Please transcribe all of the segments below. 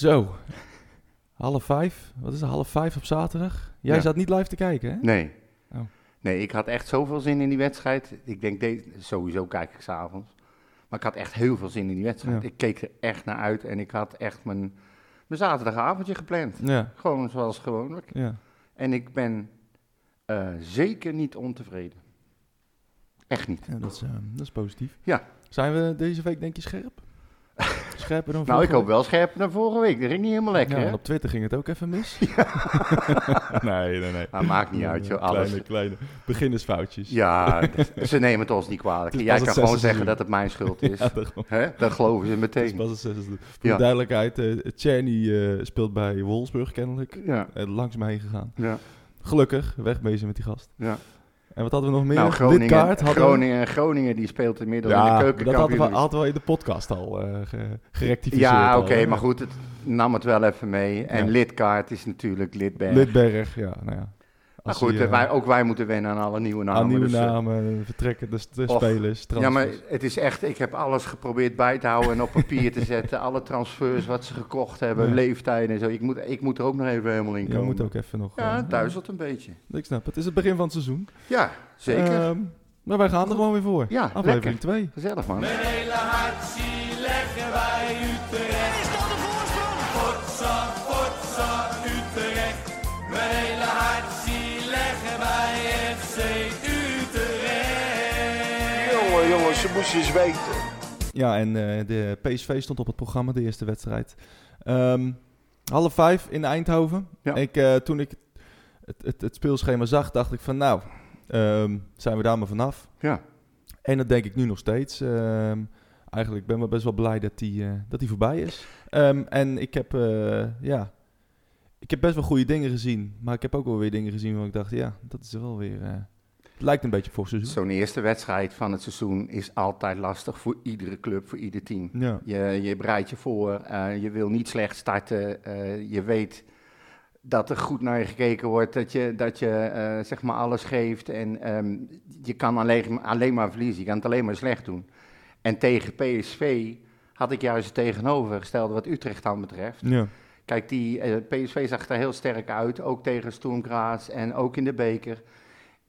Zo. Half vijf. Wat is het? Half vijf op zaterdag? Jij Ja. zat niet live te kijken, hè? Nee. Oh. Nee, ik had echt zoveel zin in die wedstrijd. Ik denk, deze, sowieso kijk ik s'avonds. Maar ik had echt heel veel zin in die wedstrijd. Ja. Ik keek er echt naar uit en ik had echt mijn, mijn zaterdagavondje gepland. Ja. Gewoon zoals gewoonlijk. Ja. En ik ben eh, zeker niet ontevreden. Echt niet. ja dat, is, eh, dat is positief. Ja. Zijn we deze week, denk je, scherp? Scherper dan Nou, ik hoop wel scherper dan vorige week. Dat ging niet helemaal lekker, Ja, hè? en op Twitter ging het ook even mis. nee, nee, nee. Maar maakt niet uit, joh. Alles. Kleine, kleine beginnersfoutjes. Ja, ze nemen het ons niet kwalijk. Jij kan gewoon zeggen dat het mijn schuld is. Ja, daarom. Hè? Dan geloven ze meteen. pas het zesde. Voor de duidelijkheid, Czerny eh, speelt bij Wolfsburg kennelijk. Ja, Eh, langs heen gegaan. ja, Gelukkig, wegbezen met die gast. ja. En wat hadden we nog meer? Nou, Groningen, Lidkaart hadden Groningen, Groningen die speelt inmiddels in de Ja, dat hadden we, hadden we in de podcast al ge- gerectificeerd. Ja, oké, maar goed, het nam het wel even mee. En Ja. lidkaart is natuurlijk Lidberg. Lidberg, ja, nou ja. Maar goed, eh, wij, ook wij moeten wennen aan alle nieuwe namen. aan nieuwe dus, eh, namen, vertrekken, de, de och, spelers, Ja, maar het is echt, ik heb alles geprobeerd bij te houden en op papier te zetten. Alle transfers, wat ze gekocht hebben, Ja. leeftijden en zo. Ik moet, ik moet er ook nog even helemaal in Je komen. moet ook even nog... Ja, eh, het duizelt een beetje. Ik snap het. Is het begin van het seizoen. Ja, zeker. Ehm, maar wij gaan er gewoon weer voor. ja, Aflevering lekker. 2. Gezellig, man. Mijn hele hart eens weten. Ja, en eh, de PSV stond op het programma, de eerste wedstrijd. Ehm, half vijf in Eindhoven. Ja. Ik, eh, toen ik het, het, het speelschema zag, dacht ik van nou, ehm, zijn we daar maar vanaf. Ja. En dat denk ik nu nog steeds. Ehm, eigenlijk ben ik best wel blij dat die, eh, dat die voorbij is. En ik heb, ja, ik heb best wel goede dingen gezien. Maar ik heb ook wel weer dingen gezien waar ik dacht, ja, dat is wel weer... het lijkt een beetje voor seizoen. Zo'n eerste wedstrijd van het seizoen is altijd lastig voor iedere club, voor ieder team. Ja. Je, je bereidt je voor, eh, je wil niet slecht starten. eh, je weet dat er goed naar je gekeken wordt, dat je, dat je eh, zeg maar alles geeft. En ehm, je kan alleen, alleen maar verliezen, je kan het alleen maar slecht doen. En tegen PSV had ik juist het tegenovergestelde wat Utrecht dan betreft. Ja. Kijk, die PSV zag er heel sterk uit, ook tegen Sturm Graz en ook in de beker.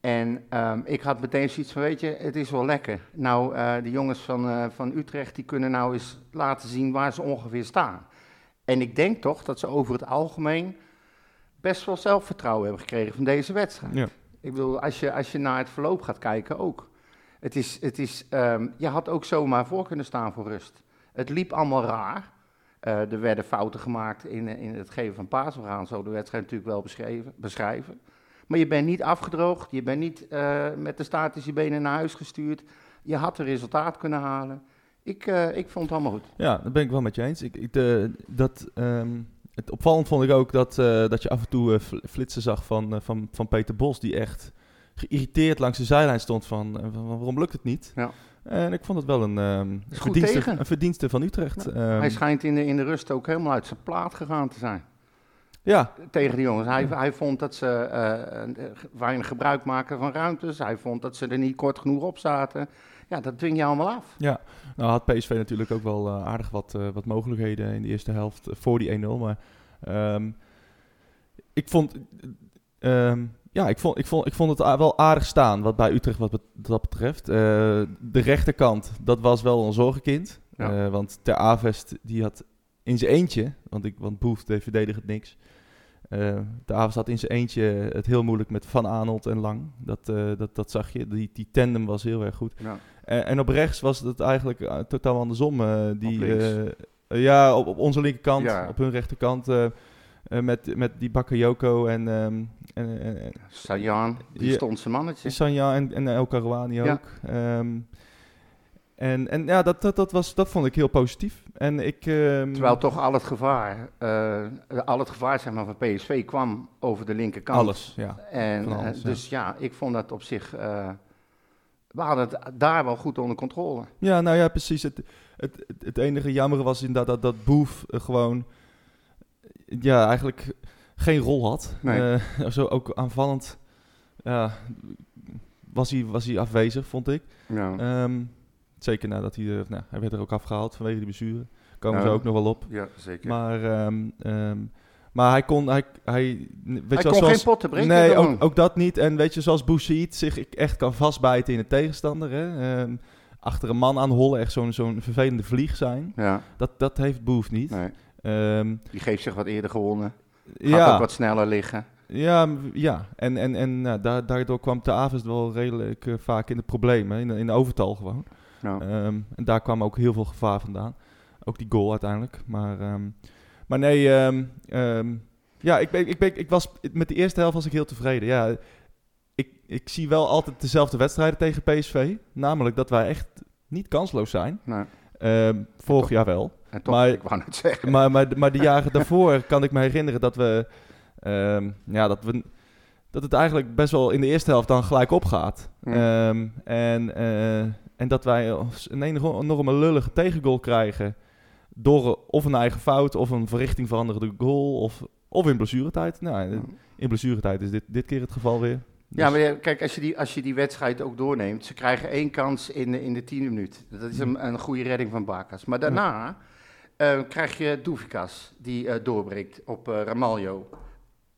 En ehm, ik had meteen zoiets van, weet je, het is wel lekker. Nou, eh, de jongens van, eh, van Utrecht, die kunnen nou eens laten zien waar ze ongeveer staan. En ik denk toch dat ze over het algemeen best wel zelfvertrouwen hebben gekregen van deze wedstrijd. Ja. Ik bedoel, als je, als je naar het verloop gaat kijken ook. Het is, het is, ehm, je had ook zomaar voor kunnen staan voor rust. Het liep allemaal raar. Eh, er werden fouten gemaakt in, in het geven van paas. We gaan zo de wedstrijd natuurlijk wel beschrijven. beschrijven. Maar je bent niet afgedroogd. Je bent niet eh, met de statische benen naar huis gestuurd. Je had een resultaat kunnen halen. Ik, eh, ik vond het allemaal goed. Ja, dat ben ik wel met je eens. Ik, ik, de, dat, ehm, het opvallend vond ik ook dat, eh, dat je af en toe eh, fl- flitsen zag van, eh, van, van Peter Bos, die echt geïrriteerd langs de zijlijn stond van, eh, van waarom lukt het niet. Ja. En ik vond het wel een, goed verdienste, een verdienste van Utrecht. Ja, Ehm, Hij schijnt in de, in de rust ook helemaal uit zijn plaat gegaan te zijn. Ja, Tegen de jongens. Hij, hij vond dat ze eh, weinig gebruik maken van ruimtes. Hij vond dat ze er niet kort genoeg op zaten. Ja, dat dwing je allemaal af. ja. Nou had PSV natuurlijk ook wel eh, aardig wat, eh, wat mogelijkheden in de eerste helft voor die 1-0. Maar ehm, ik vond... ehm, ja, ik vond, ik, vond, ik vond het wel aardig staan wat bij Utrecht wat dat betreft. De rechterkant, dat was wel een zorgenkind. Ja. Want Ter Avest, die had in zijn eentje, want, ik, want Boef deed verdedigend niks. Eh de Avest had in zijn eentje het heel moeilijk met Van Aanholt en Lang. Dat, eh, dat, dat zag je. Die, die tandem was heel erg goed. Ja. En op rechts was het eigenlijk eh, totaal andersom. die, Op ja, op, op onze linkerkant, Ja. op hun rechterkant. met, met die Bakayoko en, ehm en, en, Sajan, die stond zijn mannetje. Sanja en, en El Karouani Ja. ook. En, en ja, dat, dat, dat, was, dat vond ik heel positief. En ik... ehm, Terwijl toch al het gevaar, eh, al het gevaar zeg maar, van PSV kwam over de linkerkant. Alles, ja. En, alles, eh, dus ja. ik vond dat op zich, eh, we hadden het daar wel goed onder controle. Ja, nou ja, precies. Het, het, het, enige jammer was inderdaad dat, dat Boef gewoon... Ja, eigenlijk geen rol had. Nee. Zo ook aanvallend... Was hij, was hij afwezig, vond ik. Ja. Ehm, zeker nadat hij... er- nou, hij werd er ook afgehaald vanwege die blessure. Komen ze ook nog wel op. Ja, zeker. Maar, ehm, ehm, maar hij kon, hij, hij, weet hij je kon zoals, geen potten breken. Nee, ook, ook dat niet. En weet je, zoals Bouchid zich echt kan vastbijten in de tegenstander. Hè? Ehm, achter een man aan hollen, echt zo'n zo'n vervelende vlieg zijn. Ja, Dat, dat heeft Boef niet. nee. Die geeft zich wat eerder gewonnen. Gaat ja, ook wat sneller liggen. ja, ja, en, en, en nou, daar, daardoor kwam de avond wel redelijk eh, vaak in de problemen, in in de overtal gewoon. Nou, Ehm, en daar kwam ook heel veel gevaar vandaan. Ook die goal uiteindelijk. Maar, ehm, maar nee, ehm, ja, ik, ben, ik, ben, ik was met de eerste helft was ik heel tevreden. Ja, ik, ik zie wel altijd dezelfde wedstrijden tegen PSV. Namelijk dat wij echt niet kansloos zijn. Ehm, vorig toch- jaar wel. toch, Maar- ik wou net zeggen. Maar, maar, maar de jaren daarvoor kan ik me herinneren dat we, ja, dat we, dat het eigenlijk best wel in de eerste helft dan gelijk opgaat. Ja. Ehm, en, eh, en dat wij een enorme, lullige tegengoal krijgen door of een eigen fout of een verrichting veranderende goal of, of in blessuretijd. Nou, in blessuretijd is dit, dit keer het geval weer. Ja, Dus- maar kijk, als je, die, als je die wedstrijd ook doorneemt, ze krijgen één kans in de, in de tiende minuut. Dat is een, een goede redding van Bakas. Maar daarna eh, krijg je Doevikas, die eh, doorbreekt op Ramaljo.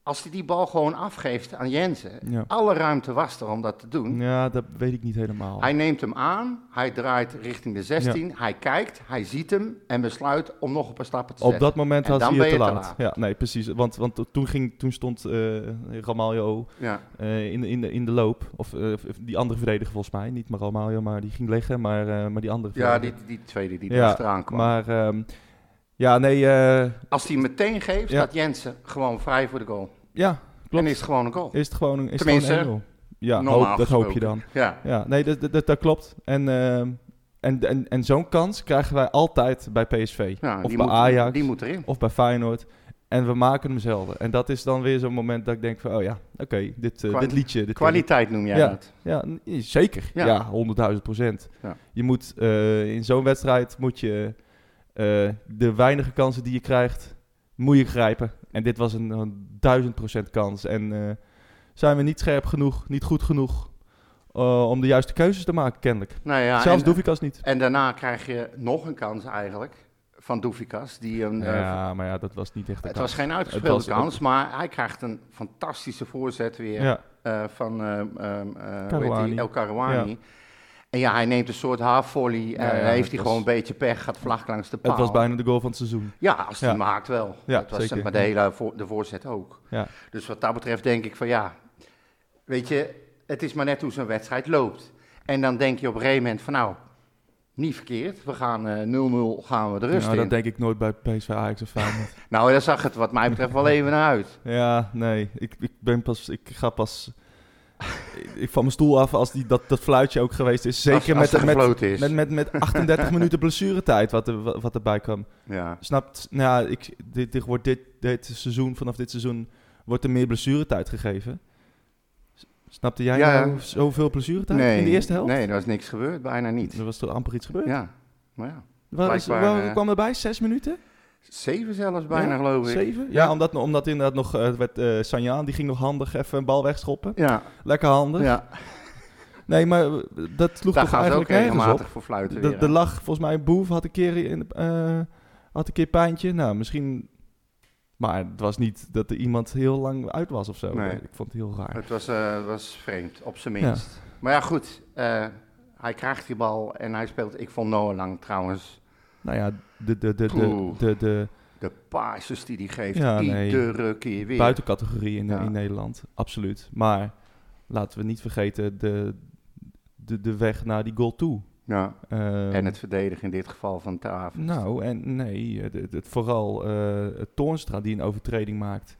Als hij die bal gewoon afgeeft aan Jensen, Ja. alle ruimte was er om dat te doen. ja, dat weet ik niet helemaal. Hij neemt hem aan, hij draait richting de 16, hij kijkt, hij ziet hem en besluit om nog een paar stappen te Op zetten. dat moment dan hij het te laat. laat. Ja, nee, precies. Want, want toen, ging, toen stond eh Ramaljo Ja, eh, in, de, in, de, in de loop. Of eh, die andere verdediger volgens mij. Niet maar Ramaljo, maar die ging liggen. Maar, maar die andere ja die, die tweede die Ja, kwam. Maar ehm, ja, nee. eh, Als hij meteen geeft, Ja. staat Jensen gewoon vrij voor de goal. ja, klopt. En is het gewoon een goal. Is het gewoon een, is het Tenminste, gewoon een 1-0. Ja, hoop, dat hoop je dan. Ja, Ja, nee, dat, dat, dat, klopt. En, ehm, en, en, en zo'n kans krijgen wij altijd bij PSV. ja of die bij moet, Ajax. Die moet erin. Of bij Feyenoord. En we maken hem zelden. En dat is dan weer zo'n moment dat ik denk van... Oh ja, oké, dit, eh, dit liedje... Dit, Kwaliteit noem jij Ja. dat. Ja, zeker. Ja. Ja, honderdduizend procent. Ja. Je moet eh, in zo'n wedstrijd moet je eh, de weinige kansen die je krijgt, moet je grijpen. En dit was een, duizend procent kans. En eh, zijn we niet scherp genoeg, niet goed genoeg eh, om de juiste keuzes te maken, kennelijk. Nou ja, Zelfs Doefikas niet. en daarna krijg je nog een kans eigenlijk van Doefikas. Die een, Ja, maar ja, dat was niet echt een het kans. was geen uitgespeelde was- kans, maar hij krijgt een fantastische voorzet weer Ja, van heet Karouani. En ja, hij neemt een soort half volley. Ja, en ja, heeft hij gewoon een beetje pech, gaat vlak langs de paal. het was bijna de goal van het seizoen. Ja, als hij Ja. maakt wel. Ja, dat was zeker. maar de hele voor, de voorzet ook. Ja. Dus wat dat betreft denk ik van ja, weet je, het is maar net hoe zo'n wedstrijd loopt. En dan denk je op een gegeven moment van nou, niet verkeerd. We gaan eh, 0-0 gaan we de rust Nou, in. dat denk ik nooit bij PSV Ajax of Feyenoord. Nou, daar zag het wat mij betreft wel even naar uit. Ja, nee. Ik, ik ben pas. Ik ga pas. Ik, van mijn stoel af als die, dat, dat fluitje ook geweest is. Zeker als, als met, met, is. met, met, met 38 minuten blessuretijd wat, er, wat erbij kwam. ja. Snapt? Nou, ja, ik, dit, dit, wordt dit, dit seizoen, vanaf dit seizoen, wordt er meer blessuretijd gegeven. Snapte jij Ja, nou zoveel blessuretijd Nee, in de eerste helft? Nee, er was niks gebeurd, bijna niet. Er was er amper iets gebeurd. Ja, maar ja. Waar, is, blijkbaar, waar eh, kwam erbij? Zes minuten? Zeven zelfs bijna, Ja, geloof ik. Zeven? Ja, Ja. omdat, omdat inderdaad nog, eh, het werd eh Sanjaan, die ging nog handig even een bal wegschoppen. Ja, Lekker handig. ja. Nee, maar eh, dat sloeg daar toch eigenlijk nergens regelmatig op. voor fluiten De, weer. de lag, volgens mij, Boef had een keer, in, eh, had een keer pijntje. Nou, misschien... Maar het was niet dat er iemand heel lang uit was of zo. Nee. Ik vond het heel raar. Het was, eh, was vreemd, op zijn minst. Maar ja, goed. eh, hij krijgt die bal en hij speelt... Ik vond Noah Lang trouwens... Nou ja, de, de, de, de, de, de De passes die hij geeft, Ja, nee. iedere keer weer. buitencategorie in, Ja. in Nederland, absoluut. Maar laten we niet vergeten de, de, de weg naar die goal toe. Ja, Ehm, en het verdedigen in dit geval van Taaf. Nou, en nee, het, het, vooral eh Toornstra die een overtreding maakt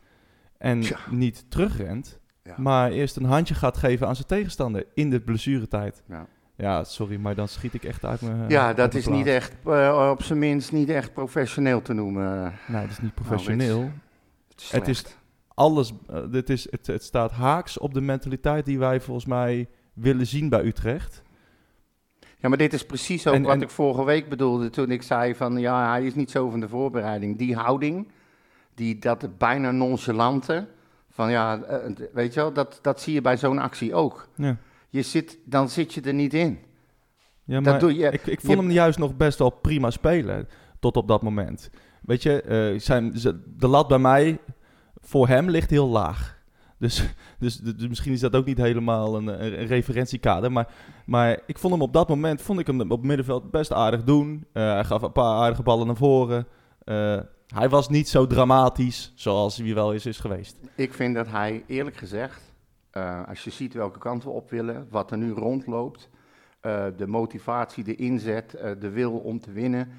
en niet terugrent, maar eerst een handje gaat geven aan zijn tegenstander in de blessuretijd. Ja. Ja, sorry, maar dan schiet ik echt uit mijn Ja, dat is niet echt, eh, op zijn minst niet echt professioneel te noemen. Nou, dat is niet professioneel. Het is, Het is-. Alles, eh, dit is, het, het staat haaks op de mentaliteit die wij volgens mij willen zien bij Utrecht. Ja, maar dit is precies ook En- wat en- ik vorige week bedoelde toen ik zei van... Ja, hij is niet zo van de voorbereiding. Die houding, die, dat bijna nonchalante... Van ja, eh, weet je wel, dat, dat zie je bij zo'n actie ook. Ja, Je zit, dan zit je er niet in. ja Dat maar doe je- ik, ik vond je- hem juist nog best wel prima spelen. tot op dat moment. Weet je, eh, zijn, de lat bij mij voor hem ligt heel laag. Dus, dus, dus misschien is dat ook niet helemaal een, een, een referentiekader. Maar, maar ik vond hem op dat moment, vond ik hem op het middenveld best aardig doen. Eh, hij gaf een paar aardige ballen naar voren. Eh, hij was niet zo dramatisch zoals hij wel eens is geweest. Ik vind dat hij, eerlijk gezegd, eh, als je ziet welke kant we op willen, wat er nu rondloopt, eh, de motivatie, de inzet, eh, de wil om te winnen.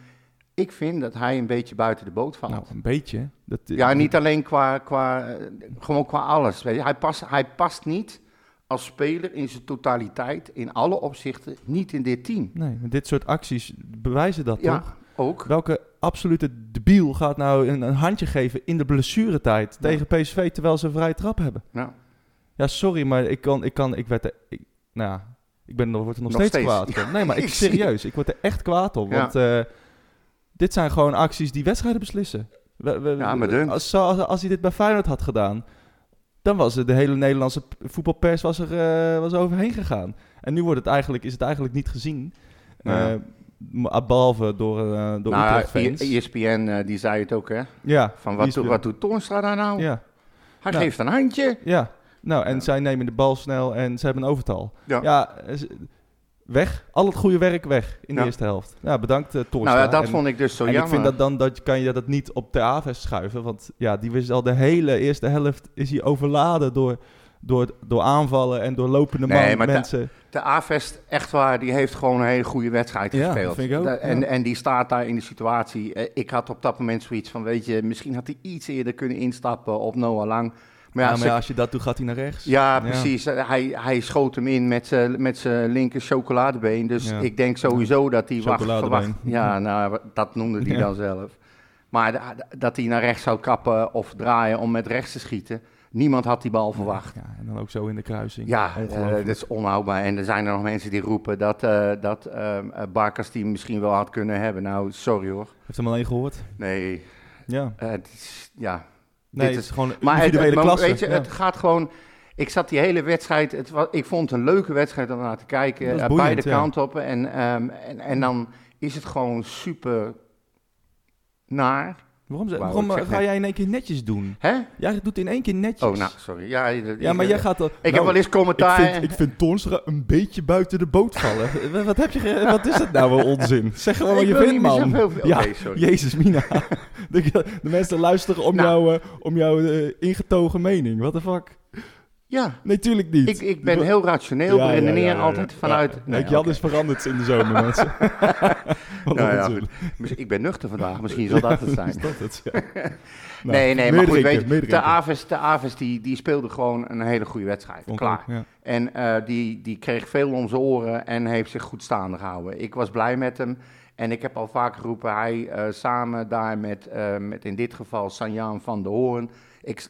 Ik vind dat hij een beetje buiten de boot valt. Nou, een beetje. Dat, ja, niet alleen qua, qua gewoon qua alles. Weet je. Hij, past, hij past niet als speler in zijn totaliteit, in alle opzichten, niet in dit team. Nee, dit soort acties bewijzen dat Ja, toch? ook. Welke absolute debiel gaat nou een, een handje geven in de blessuretijd Ja. tegen PSV terwijl ze een vrije trap hebben? Ja. Ja, sorry, maar ik kan, ik kan, ik werd er, ik, nou ja, ik ben er, word er nog, Nog steeds, steeds. kwaad om. Nee, maar ik serieus, ik word er echt kwaad om, want eh, dit zijn gewoon acties die wedstrijden beslissen. We, we- Ja, maar dun. als, hij dit bij Feyenoord had gedaan, dan was de hele Nederlandse voetbalpers was er, eh, was er overheen gegaan. En nu wordt het eigenlijk, is het eigenlijk niet gezien. Ja. Eh, maar behalve door, eh door Nou, Utrecht-fans. I- ESPN die zei het ook, hè? Ja, Van wat, is- wat doet Toornstra daar nou? Ja, Hij Nou. geeft een handje. ja. Nou, en Ja. zij nemen de bal snel en ze hebben een overtal. Ja. Ja, eh, weg. Al het goede werk weg in de eerste helft. Ja, bedankt uh, Nou ja, dat en, vond ik dus zo en jammer. ik vind dat dan dat kan je dat niet op de AVS schuiven, want ja, die wist al de hele eerste helft is hij overladen door, door, door aanvallen en door lopende Nee, man, maar mensen. De Avest, echt waar, die heeft gewoon een hele goede wedstrijd Ja, gespeeld. vind ik ook, Da- en, ja. en die staat daar in de situatie. Eh, Ik had op dat moment zoiets van, weet je, misschien had hij iets eerder kunnen instappen op Noah Lang. Maar Ja, ja, maar als je dat doet, gaat hij naar rechts. ja, precies. Eh, Hij, hij schoot hem in met zijn met zijn linker chocoladebeen. Dus ik denk sowieso dat hij wacht. Ja, nou, dat noemde hij dan zelf. Maar da- dat hij naar rechts zou kappen of draaien om met rechts te schieten. Niemand had die bal verwacht. Ja, en dan ook zo in de kruising. Ja, eh, dat is onhoudbaar. En er zijn er nog mensen die roepen dat, eh dat ehm, eh, Barkas die misschien wel had kunnen hebben. Nou, sorry hoor. Heeft hem alleen gehoord? Nee, Ja. het is, ja. Nee, Dit het is- gewoon een Maar het, individuele het, klasse. weet je, ja. het gaat gewoon... Ik zat die hele wedstrijd... Het was, ik vond het een leuke wedstrijd om naar te kijken. Eh, boeiend, beide ja. kanten op. En, ehm, en, en dan is het gewoon super naar. Waarom, ze- waarom ik eh, ga jij in één keer netjes doen? Hè? Jij doet in één keer netjes. Oh, nou, sorry. Ja, Ja, maar jij gaat... al- Ik Nou, heb wel eens Ik commentaar... vind, ik vind een beetje buiten de boot vallen. Wat- wat, heb je, wat is dat nou voor onzin? Zeg gewoon wat Ik je vindt, man. zoveel- Ja, sorry. Jezus, Mina. de, de mensen luisteren om Nou. jouw, eh, om eh, ingetogen mening. What the fuck? Ja, Nee, tuurlijk niet. ik, ik ben heel rationeel. Ja, redeneer ja, ja, ja. altijd vanuit... Ja. Nee, Kijk, Jan oké. is veranderd in de zomer, mensen. Ja, goed. Misschien- Ik ben nuchter vandaag, misschien zal dat het zijn. Is dat het? Ja. Nou, nee, nee, maar goed, drinken, weet je, de. Aves, de Aves die, die speelde gewoon een hele goede wedstrijd. Klaar. ja. En eh, die, die kreeg veel om zijn oren en heeft zich goed staande gehouden. Ik was blij met hem. En ik heb al vaak geroepen, hij eh, samen daar met, eh, met in dit geval Sanjaan van de Hoorn. Ik,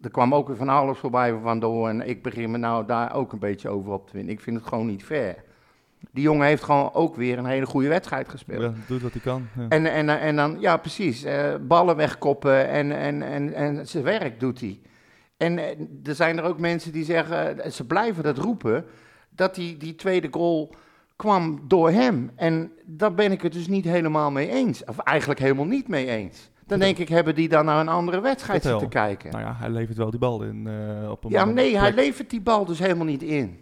er kwam ook weer van alles voorbij van Van de Hoorn. Ik begin me nou daar ook een beetje over op te winnen. Ik vind het gewoon niet fair. Die jongen heeft gewoon ook weer een hele goede wedstrijd gespeeld. Ja, doet wat hij kan. Ja. En, en, en dan, ja, precies. eh, ballen wegkoppen en, en, en, en zijn werk doet hij. En er zijn er ook mensen die zeggen, eh, ze blijven dat roepen, dat die, die tweede goal kwam door hem. En daar ben ik het dus niet helemaal mee eens. Of eigenlijk helemaal niet mee eens. Dan denk ik, hebben die dan naar een andere wedstrijd zitten kijken? Nou ja, hij levert wel die bal in eh, op een Ja, nee, hij levert die bal dus helemaal niet in.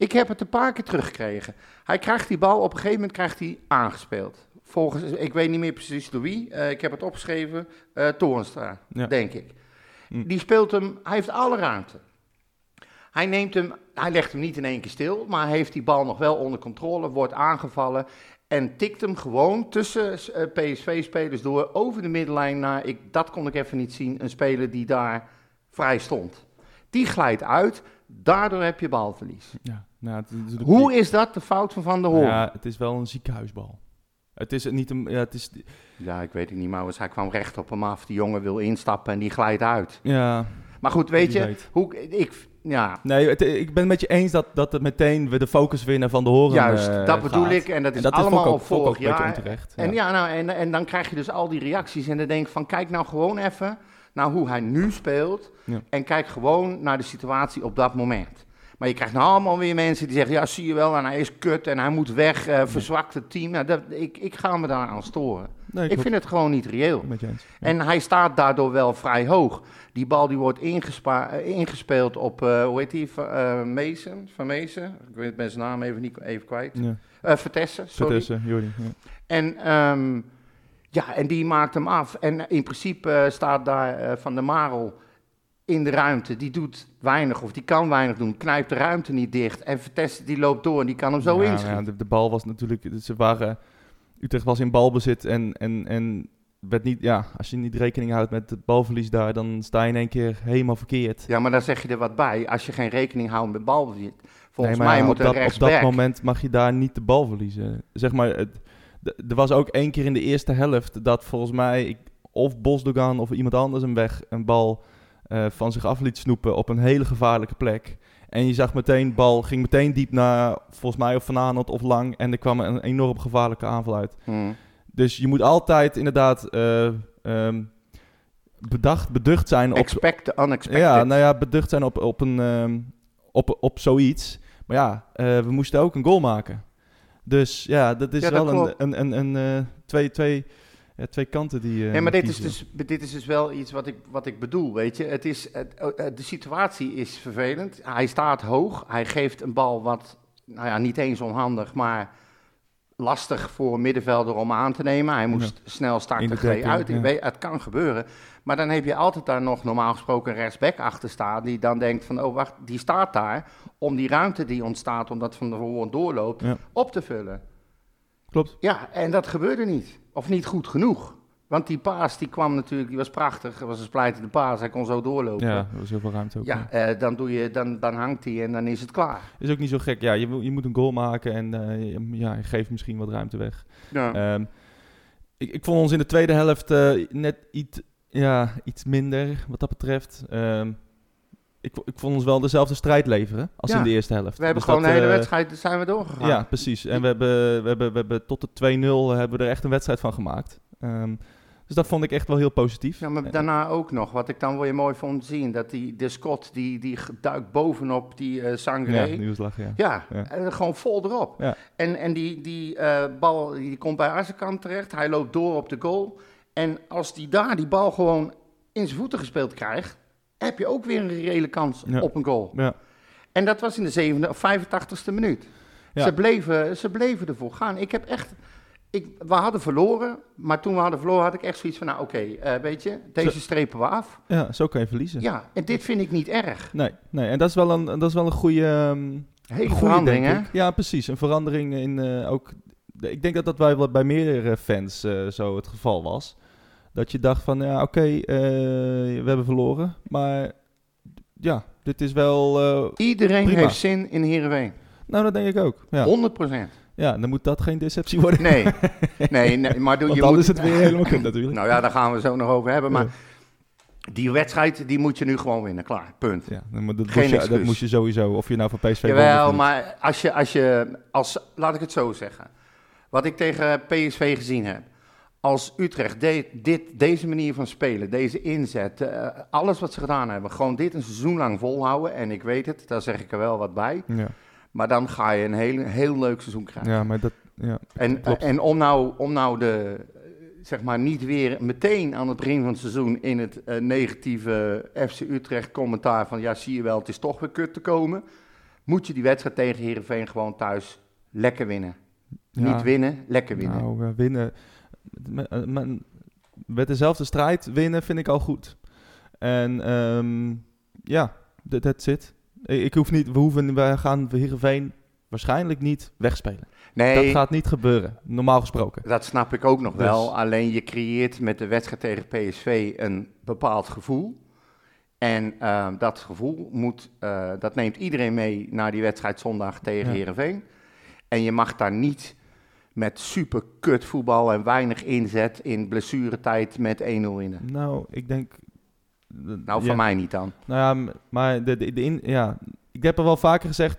Ik heb het een paar keer teruggekregen. Hij krijgt die bal, op een gegeven moment krijgt hij aangespeeld. Volgens, ik weet niet meer precies door wie, eh, ik heb het opgeschreven, Toornstra, Ja. denk ik. Hm. Die speelt hem, hij heeft alle ruimte. Hij neemt hem, hij legt hem niet in één keer stil, maar heeft die bal nog wel onder controle, wordt aangevallen en tikt hem gewoon tussen eh, PSV-spelers door over de middenlijn naar, ik, dat kon ik even niet zien, een speler die daar vrij stond. Die glijdt uit, daardoor heb je balverlies. Ja, nou, het, is Hoe is dat de fout van Van der Hoorn? Ja, Ja, het is wel een ziekenhuisbal. Het is niet een... Ja, het is, ik weet het niet, maar hij kwam recht op hem af. Die jongen wil instappen en die glijdt uit. ja, Maar goed, weet je, weet. hoe, ik, ja, nee, het- ik ben het met je eens dat, dat het meteen we de focus naar Van de Horen juist, eh, dat bedoel ik. En dat is En dat allemaal ik op vorig jaar. onterecht. En, ja. ja, nou, en, en dan krijg je dus al die reacties en dan denk ik van, kijk nou gewoon even naar hoe hij nu speelt. Ja. En kijk gewoon naar de situatie op dat moment. Maar je krijgt nou allemaal weer mensen die zeggen, ja, zie je wel, en hij is kut en hij moet weg, eh verzwakt het team. Nou, dat, ik, ik ga me daar aan storen. Nee, Ik vind het gewoon niet reëel. Ja. En hij staat daardoor wel vrij hoog. Die bal die wordt eh, ingespeeld op, eh, hoe heet die, Van eh, Meesen, Van Meesen. Ik weet zijn naam even, niet, even kwijt. Ja. Eh Vertessen, sorry. Vertussen, Jordi. Ja. En, ehm, ja, en die maakt hem af. En in principe staat daar Van der Marel in de ruimte. Die doet weinig of die kan weinig doen. Knijpt de ruimte niet dicht. En Vertessen die loopt door en die kan hem zo Ja, inschieten. ja, de, de bal was natuurlijk, ze waren, Utrecht was in balbezit en, en, en werd niet, ja, als je niet rekening houdt met het balverlies daar, dan sta je in één keer helemaal verkeerd. Ja, maar dan zeg je er wat bij. Als je geen rekening houdt met balbezit. Volgens Nee, maar mij ja, moet op een dat, op dat moment mag je daar niet de bal verliezen. Zeg maar, er was ook één keer in de eerste helft dat volgens mij ik, of Bosdogan of iemand anders een weg een bal eh, van zich af liet snoepen op een hele gevaarlijke plek. En je zag meteen, bal ging meteen diep naar, volgens mij of Van Aanholt of Lang. En er kwam een enorm gevaarlijke aanval uit. Hmm. Dus je moet altijd inderdaad eh, ehm, bedacht, beducht zijn op, Expect the unexpected. ja, nou ja, beducht zijn op, op, een, ehm, op, op zoiets. Maar ja, eh, we moesten ook een goal maken. Dus ja, dat is Ja, dat wel een, klopt. een, een, een, twee, twee, ja, twee kanten die. eh, Nee, maar dit is, dus, dit is dus wel iets wat ik, wat ik bedoel, weet je. Het is, het, de situatie is vervelend. Hij staat hoog. Hij geeft een bal wat, nou ja, niet eens onhandig, maar lastig voor een middenvelder om aan te nemen. Hij moest snel In starten, de uit. Ik ja. weet, het kan gebeuren. Maar dan heb je altijd daar nog normaal gesproken een rechtsback achter staan... die dan denkt van, oh wacht, die staat daar... om die ruimte die ontstaat, omdat Van Hoorn doorloopt, Ja. op te vullen. Klopt. Ja, en dat gebeurde niet. Of niet goed genoeg. Want die paas die kwam natuurlijk, die was prachtig. Het was een splijtende paas, hij kon zo doorlopen. Ja, er was heel veel ruimte ook. Ja, eh, dan, doe je, dan, dan hangt hij en dan is het klaar. Is ook niet zo gek. Ja, je, je moet een goal maken en eh, je- ja, je geeft misschien wat ruimte weg. Ja. Ehm, ik, ik vond ons in de tweede helft eh, net iets, ja, iets minder wat dat betreft. Ehm, ik, ik vond ons wel dezelfde strijd leveren als Ja. in de eerste helft. we hebben Dus gewoon dat, de hele eh, wedstrijd, zijn we doorgegaan. Ja, precies. En we hebben, we hebben, we hebben tot de 2-0 hebben we er echt een wedstrijd van gemaakt. Ehm, dus dat vond ik echt wel heel positief. Ja, maar daarna ook nog, wat ik dan weer mooi vond zien, dat die, de Scott, die, die duikt bovenop die eh Sangré. ja, nieuwslag, ja. Ja, Ja. eh, gewoon vol erop. Ja. En, en die, die bal die komt bij Azekant terecht. Hij loopt door op de goal. En als die daar die bal gewoon in zijn voeten gespeeld krijgt, heb je ook weer een reële kans Ja. op een goal. Ja. En dat was in de zevende of 85ste minuut. Ja. Ze, bleven, ze bleven ervoor gaan. Ik heb echt. Ik, we hadden verloren, maar toen we hadden verloren had ik echt zoiets van, nou oké, eh, weet je, deze strepen we af. ja, zo kan je verliezen. Ja, en dit vind ik niet erg. Nee, nee, en dat is wel een, dat is wel een goede, ehm, Hele goede, verandering, hè? Ja, precies. Een verandering in eh, ook... Ik denk dat dat bij, bij meerdere fans eh, zo het geval was. Dat je dacht van, ja, oké, eh, we hebben verloren. Maar ja, dit is wel... eh, Iedereen Prima. heeft zin in Heerenveen. nou, dat denk ik ook. Ja. 100 procent. ja, dan moet dat geen deceptie worden. Nee, nee, nee maar doe, je dan moet, is het weer helemaal kut natuurlijk. Nou ja, daar gaan we zo nog over hebben. Maar die wedstrijd, die moet je nu gewoon winnen. Klaar, punt. Ja, moet- dat, Geen moest je, dat moest je sowieso. Of je nou voor PSV Jawel, maar als je, als je, als, laat ik het zo zeggen. Wat ik tegen PSV gezien heb. Als Utrecht de- dit, deze manier van spelen, deze inzet, eh, alles wat ze gedaan hebben, gewoon dit een seizoen lang volhouden. En ik weet het, daar zeg ik er wel wat bij. Ja, Maar dan ga je een heel, heel leuk seizoen krijgen. ja, maar dat... Ja, En, en om nou, om nou de, zeg maar niet weer meteen aan het begin van het seizoen in het eh, negatieve FC Utrecht commentaar van ja zie je wel, het is toch weer kut te komen. Moet je die wedstrijd tegen Heerenveen gewoon thuis lekker winnen. Ja. Niet winnen, lekker winnen. Nou, winnen. Met, dezelfde strijd winnen vind ik al goed. En ehm, ja, dat that's it. Ik, hoef niet, we hoeven, wij gaan Heerenveen waarschijnlijk niet wegspelen. nee, Dat dat, gaat niet gebeuren, normaal gesproken. snap ik ook nog Dus- wel. Alleen je creëert met de wedstrijd tegen PSV een bepaald gevoel. En eh, dat gevoel moet, eh, dat neemt iedereen mee naar die wedstrijd zondag tegen Ja. Heerenveen. En je mag daar niet met super kut voetbal en weinig inzet in blessuretijd met 1-0 winnen. Nou, ik denk... Nou, van mij niet dan. Nou ja, maar de, de, de in, ja, ik heb er wel vaker gezegd.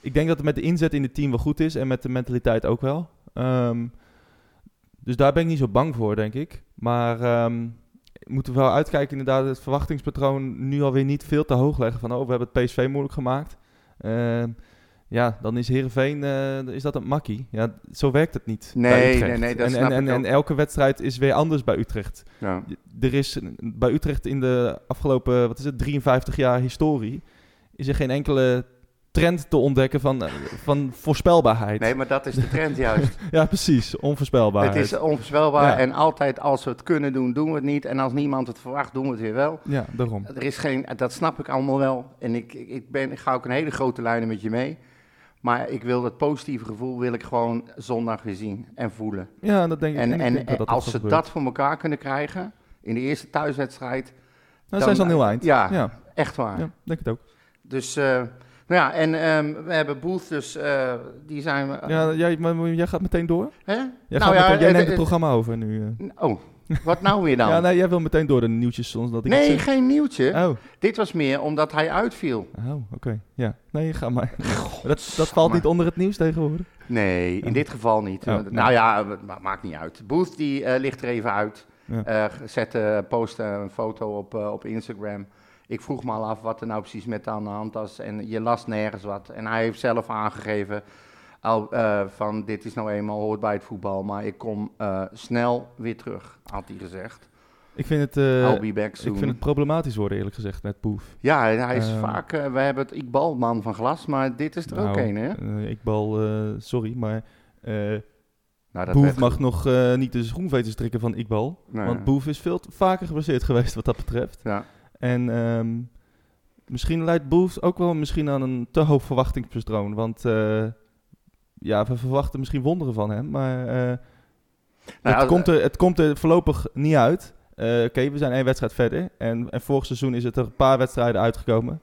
Ik denk dat het met de inzet in het team wel goed is en met de mentaliteit ook wel. Ehm, dus daar ben ik niet zo bang voor, denk ik. Maar ehm, moeten we wel uitkijken, inderdaad, het verwachtingspatroon nu alweer niet veel te hoog leggen. Van, oh, we hebben het PSV moeilijk gemaakt. Ehm, ja, dan is Heerenveen, eh, is dat een makkie. Ja, zo werkt het niet Nee, nee, nee, dat en, snap en, en, en elke wedstrijd is weer anders bij Utrecht. Ja. Er is bij Utrecht in de afgelopen, wat is het, 53 jaar historie, is er geen enkele trend te ontdekken van, eh, van voorspelbaarheid. Nee, maar dat is de trend juist. Ja, precies. Onvoorspelbaarheid. het is onvoorspelbaar Ja. en altijd als we het kunnen doen, doen we het niet. En als niemand het verwacht, doen we het weer wel. Ja, daarom. Er is geen, dat snap ik allemaal wel. En ik, ik, ik, ben, ik ga ook een hele grote lijnen met je mee. Maar ik wil dat positieve gevoel wil ik gewoon zondag weer zien en voelen. Ja, dat denk ik. En, en, ik dat dat als ze gebeurt. dat voor elkaar kunnen krijgen in de eerste thuiswedstrijd, Nou, zijn ze al heel eind. Ja, ja, echt waar. ja, denk het ook. Dus, eh, nou ja, en ehm, we hebben Booth, dus eh, die zijn we... Ja, jij, maar jij gaat meteen door? Hè? Jij, Nou gaat ja, meteen, jij eh, neemt het programma over nu. Oh, wat nou weer dan? Ja, nee, jij wil meteen door de nieuwtjes zonder dat ik nee, geen nieuwtje. Oh, Dit was meer omdat hij uitviel. oh oké. Ja, nee, ga maar. dat, dat valt maar. niet onder het nieuws tegenwoordig. Nee, in Oh. dit geval niet. Oh, nou nee. ja, maakt niet uit. Booth die eh, ligt er even uit. Ja. Eh, zette, postte een foto op, eh, op Instagram. Ik vroeg me al af wat er nou precies met aan de hand was. En je las nergens wat. En hij heeft zelf aangegeven al, eh, van dit is nou eenmaal hoort bij het voetbal. Maar ik kom eh, snel weer terug, had hij gezegd. Ik vind het, eh, I'll be back soon. ik vind het problematisch worden, eerlijk gezegd, met Boef. Ja, hij is vaak... we hebben het Iqbal man van glas, maar dit is er ook Nou, een, hè? ik bal, eh, sorry, maar Nou, dat Boef mag goed. nog niet de schoen weten strikken van Iqbal. Nee. Want Boef is veel vaker geblesseerd geweest wat dat betreft. Ja. En ehm, misschien leidt Boef ook wel misschien aan een te hoog verwachtingspatroon. Want ja, we verwachten misschien wonderen van hem. Maar eh, Nou het, komt er, het komt er voorlopig niet uit. Eh, Oké, we zijn één wedstrijd verder. En, en vorig seizoen is het er een paar wedstrijden uitgekomen.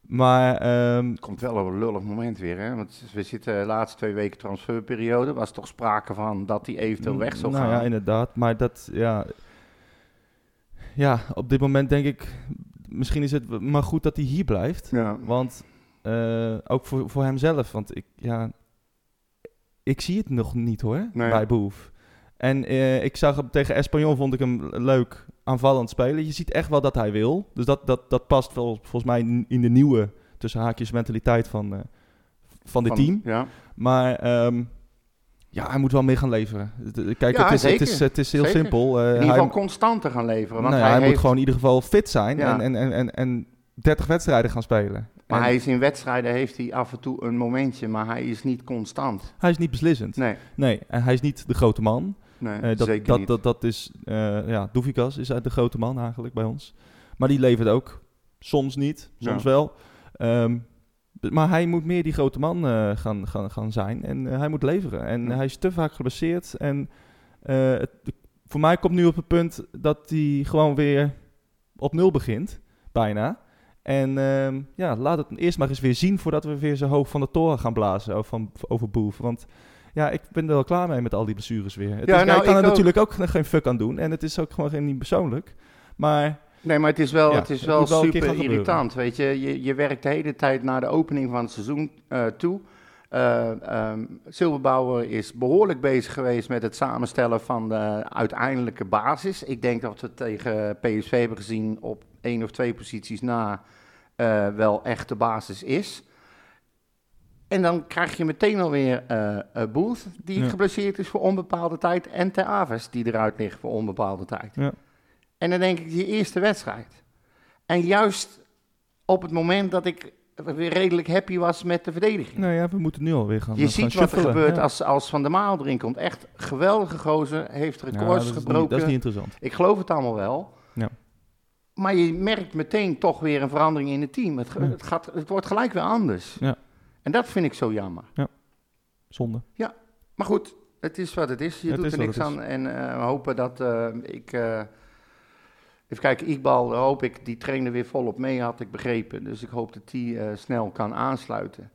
Maar ehm, Het komt wel op een lullig moment weer, hè? Want we zitten de laatste twee weken transferperiode. Was toch sprake van dat hij eventueel weg zou nou gaan? ja, inderdaad. Maar dat, ja... Ja, op dit moment denk ik... Misschien is het maar goed dat hij hier blijft. Ja. Want eh, ook voor, voor hemzelf. Want ik, ja... Ik zie het nog niet hoor, Nee. bij Boef. En eh, ik zag hem tegen Espanyol, vond ik hem leuk aanvallend spelen. Je ziet echt wel dat hij wil. Dus dat, dat, dat past vol, volgens mij in- de nieuwe, tussen haakjes, mentaliteit van, eh, van dit Van- team. Ja. Maar ehm, ja, hij moet wel meer gaan leveren. Kijk, Ja, het, is, het, is, het is heel Zeker. simpel. Eh, In ieder geval constanter gaan leveren. Want nou ja, hij, hij heeft, moet gewoon in ieder geval fit zijn Ja. en, en, en, en 30 wedstrijden gaan spelen. Maar En hij is in wedstrijden heeft hij af en toe een momentje, maar hij is niet constant. hij is niet beslissend. Nee, Nee, en hij is niet de grote man. nee Eh, dat, zeker dat, niet. dat, dat is, eh ja, Doevikas is uit de grote man eigenlijk bij ons. Maar die levert ook. Soms niet, soms Ja. wel. Ehm, maar hij moet meer die grote man eh, gaan, gaan, gaan zijn. En hij moet leveren. En Ja. hij is te vaak geblesseerd. En het, voor mij komt nu op het punt dat hij gewoon weer op nul begint. Bijna. En ehm, ja, laat het eerst maar eens weer zien voordat we weer zo hoog van de toren gaan blazen over, van, over Boef. Want ja, ik ben er wel klaar mee met al die blessures weer. Het Ja, is, nou, ik kan ik er ook. natuurlijk ook geen fuck aan doen. En het is ook gewoon geen, niet persoonlijk. Maar Nee, maar het is wel, Ja, het is wel super irritant. Weet je? je, je werkt de hele tijd naar de opening van het seizoen eh, toe. Silberbouwer is behoorlijk bezig geweest met het samenstellen van de uiteindelijke basis. Ik denk dat we tegen PSV hebben gezien op één of twee posities na eh, wel echt de basis is. En dan krijg je meteen alweer eh Booth, die Ja. geblesseerd is voor onbepaalde tijd. En Ter Aves, die eruit ligt voor onbepaalde tijd. Ja. En dan denk ik, die eerste wedstrijd. En juist op het moment dat ik weer redelijk happy was met de verdediging. nou ja, we moeten nu alweer gaan Je gaan ziet wat er gebeurt Ja. als, als Van der Maal erin komt. Echt geweldige gozer, heeft Ja, records dat, is niet, gebroken. dat is niet interessant. Ik geloof het allemaal wel. Ja. Maar je merkt meteen toch weer een verandering in het team. Het, Ja. het, gaat, het wordt gelijk weer anders. Ja. En dat vind ik zo jammer. Zonde. Maar goed, het is wat het is. Je Het doet is er niks aan. En eh, we hopen dat eh, ik... eh, even kijken, Iqbal, hoop ik, die trainde weer volop mee, had ik begrepen. Dus ik hoop dat die snel kan aansluiten.